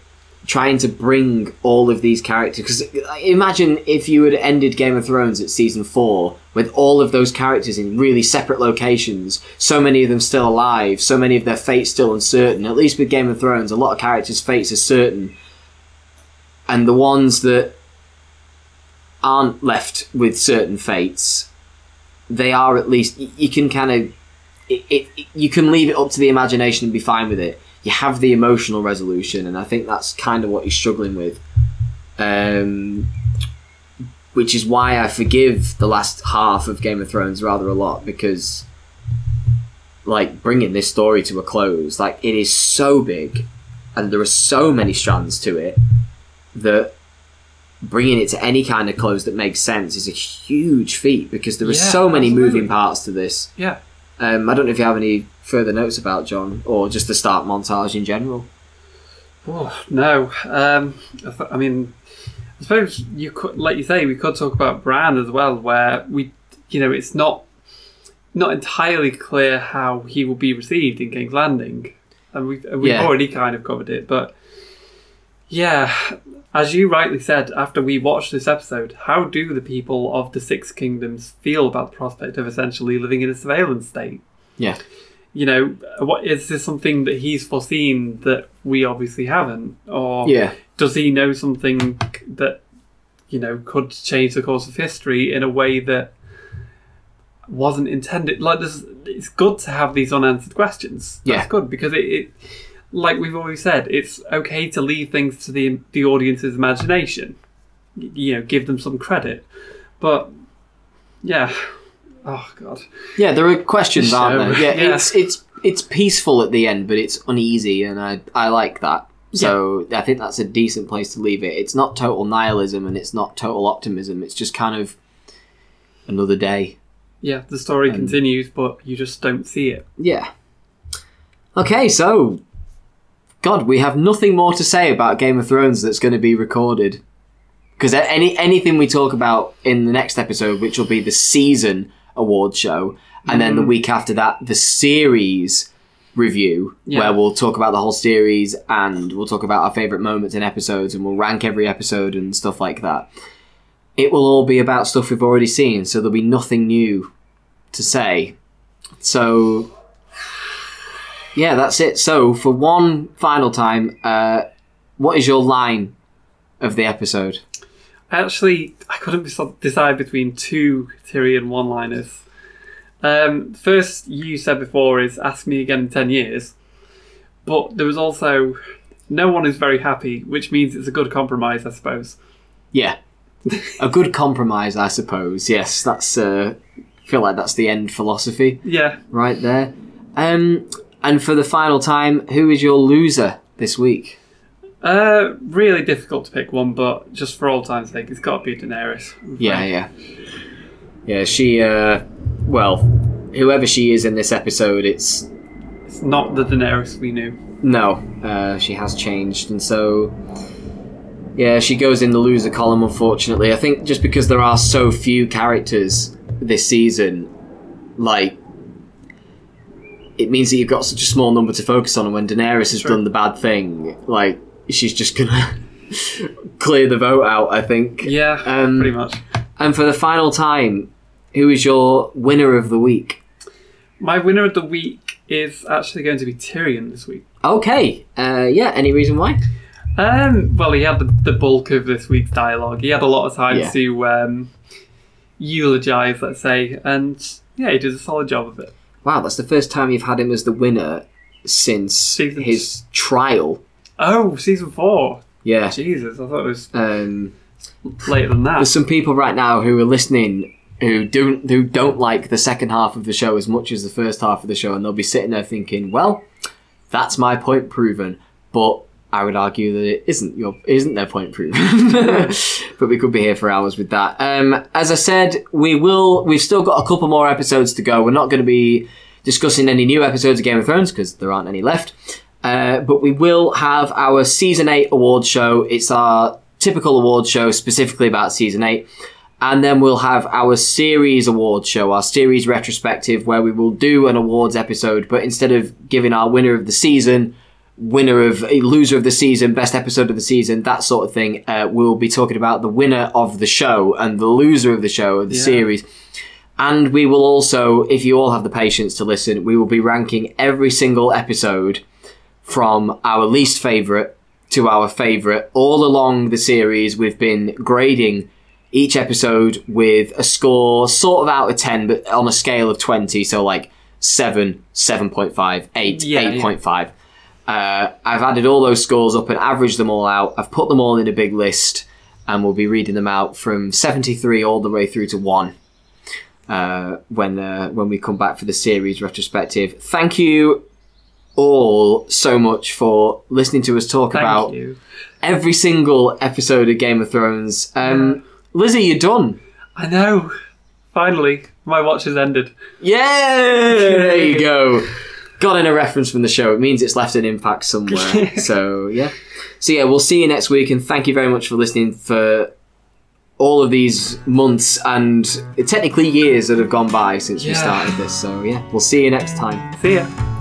trying to bring all of these characters. Because imagine if you had ended Game of Thrones at season four with all of those characters in really separate locations, so many of them still alive, so many of their fates still uncertain. At least with Game of Thrones, a lot of characters' fates are certain, and the ones that aren't left with certain fates, they are at least you can kind of it, it, you can leave it up to the imagination and be fine with it. You have the emotional resolution, and I think that's kind of what he's struggling with. Um, which is why I forgive the last half of Game of Thrones rather a lot because, like, bringing this story to a close, like, it is so big, and there are so many strands to it that bringing it to any kind of close that makes sense is a huge feat because there are Yeah, so many absolutely. moving parts to this. Yeah. Um, I don't know if you have any further notes about Jon or just the start montage in general. Oh, no. Um, I, th- I mean, I suppose you could, like you say, we could talk about Bran as well, where we, you know, it's not not entirely clear how he will be received in King's Landing, and we've we've Yeah. already kind of covered it. But yeah, as you rightly said, after we watched this episode, how do the people of the Six Kingdoms feel about the prospect of essentially living in a surveillance state? Yeah. you know, what is this something that he's foreseen that we obviously haven't, or Yeah. does he know something that you know could change the course of history in a way that wasn't intended? Like, it's good to have these unanswered questions. That's Yeah. good because it, it, like we've always said, it's okay to leave things to the the audience's imagination. You know, give them some credit, but yeah. Oh God. Yeah, there are questions, aren't there? Yeah, Yeah. it's it's it's peaceful at the end, but it's uneasy, and I I like that. So I think that's a decent place to leave it. It's not total nihilism, and it's not total optimism. It's just kind of another day. Yeah, the story Um, continues, but you just don't see it. Yeah. Okay, so God, we have nothing more to say about Game of Thrones that's going to be recorded. Because any anything we talk about in the next episode, which will be the season award show, and then the mm. week after that, the series review, Yeah. where we'll talk about the whole series and we'll talk about our favorite moments in episodes and we'll rank every episode and stuff like that. It will all be about stuff we've already seen, so there'll be nothing new to say. So yeah, that's it. So, for one final time, uh, what is your line of the episode? I Actually, I couldn't decide between two Tyrion one-liners. Um, first, you said before is "Ask me again in ten years," but there was also "No one is very happy," which means it's a good compromise, I suppose. Yeah, a good compromise, I suppose. Yes, that's. Uh, I feel like that's the end philosophy Yeah, right there. Um, and for the final time, who is your loser this week? uh, really difficult to pick one, but just for all time's sake, it's got to be Daenerys. Yeah, yeah, yeah. She. Uh, well, whoever she is in this episode, it's it's not the Daenerys we knew. No, uh, she has changed, and so Yeah, she goes in the loser column, unfortunately. I think just because there are so few characters this season, like, it means that you've got such a small number to focus on, and when Daenerys has True. done the bad thing, like, she's just gonna clear the vote out, I think. Yeah, Um, pretty much. And for the final time, who is your winner of the week? My winner of the week is actually going to be Tyrion this week. Okay, uh, yeah, any reason why? Um, well, he had the, the bulk of this week's dialogue. He had a lot of time Yeah. to um, eulogize, let's say, and yeah, he did a solid job of it. Wow, that's the first time you've had him as the winner since Season- his trial. Oh, season four. Yeah. Jesus, I thought it was Um, later than that. there's some people right now who are listening who don't who don't like the second half of the show as much as the first half of the show, and they'll be sitting there thinking, "Well, that's my point proven." But I would argue that it isn't your isn't their point proven. but we could be here for hours with that. Um, as I said, we will. We've still got a couple more episodes to go. We're not going to be discussing any new episodes of Game of Thrones because there aren't any left. Uh, but we will have our season eight award show. It's our typical award show specifically about season eight. And then we'll have our series award show, our series retrospective, where we will do an awards episode, but instead of giving our winner of the season, winner of a loser of the season, best episode of the season, that sort of thing, uh, we'll be talking about the winner of the show and the loser of the show, of the Yeah. series. And we will also, if you all have the patience to listen, we will be ranking every single episode from our least favourite to our favourite. All along the series, we've been grading each episode with a score sort of out of 10, but on a scale of 20. So, like 7, 7.5, 8, Yeah, yeah. 8.5. Uh, I've added all those scores up and averaged them all out. I've put them all in a big list, and we'll be reading them out from 73 all the way through to 1 uh, when uh, when we come back for the series retrospective. Thank you all so much for listening to us talk Thank about you. every single episode of Game of Thrones. Um, Lizzie, you're done. I know. Finally, my watch has ended. Yeah, there you go. Got in a reference from the show. It means it's left an impact somewhere. so yeah. So yeah, we'll see you next week, and thank you very much for listening for all of these months and technically years that have gone by since we started this. So yeah, we'll see you next time. See ya.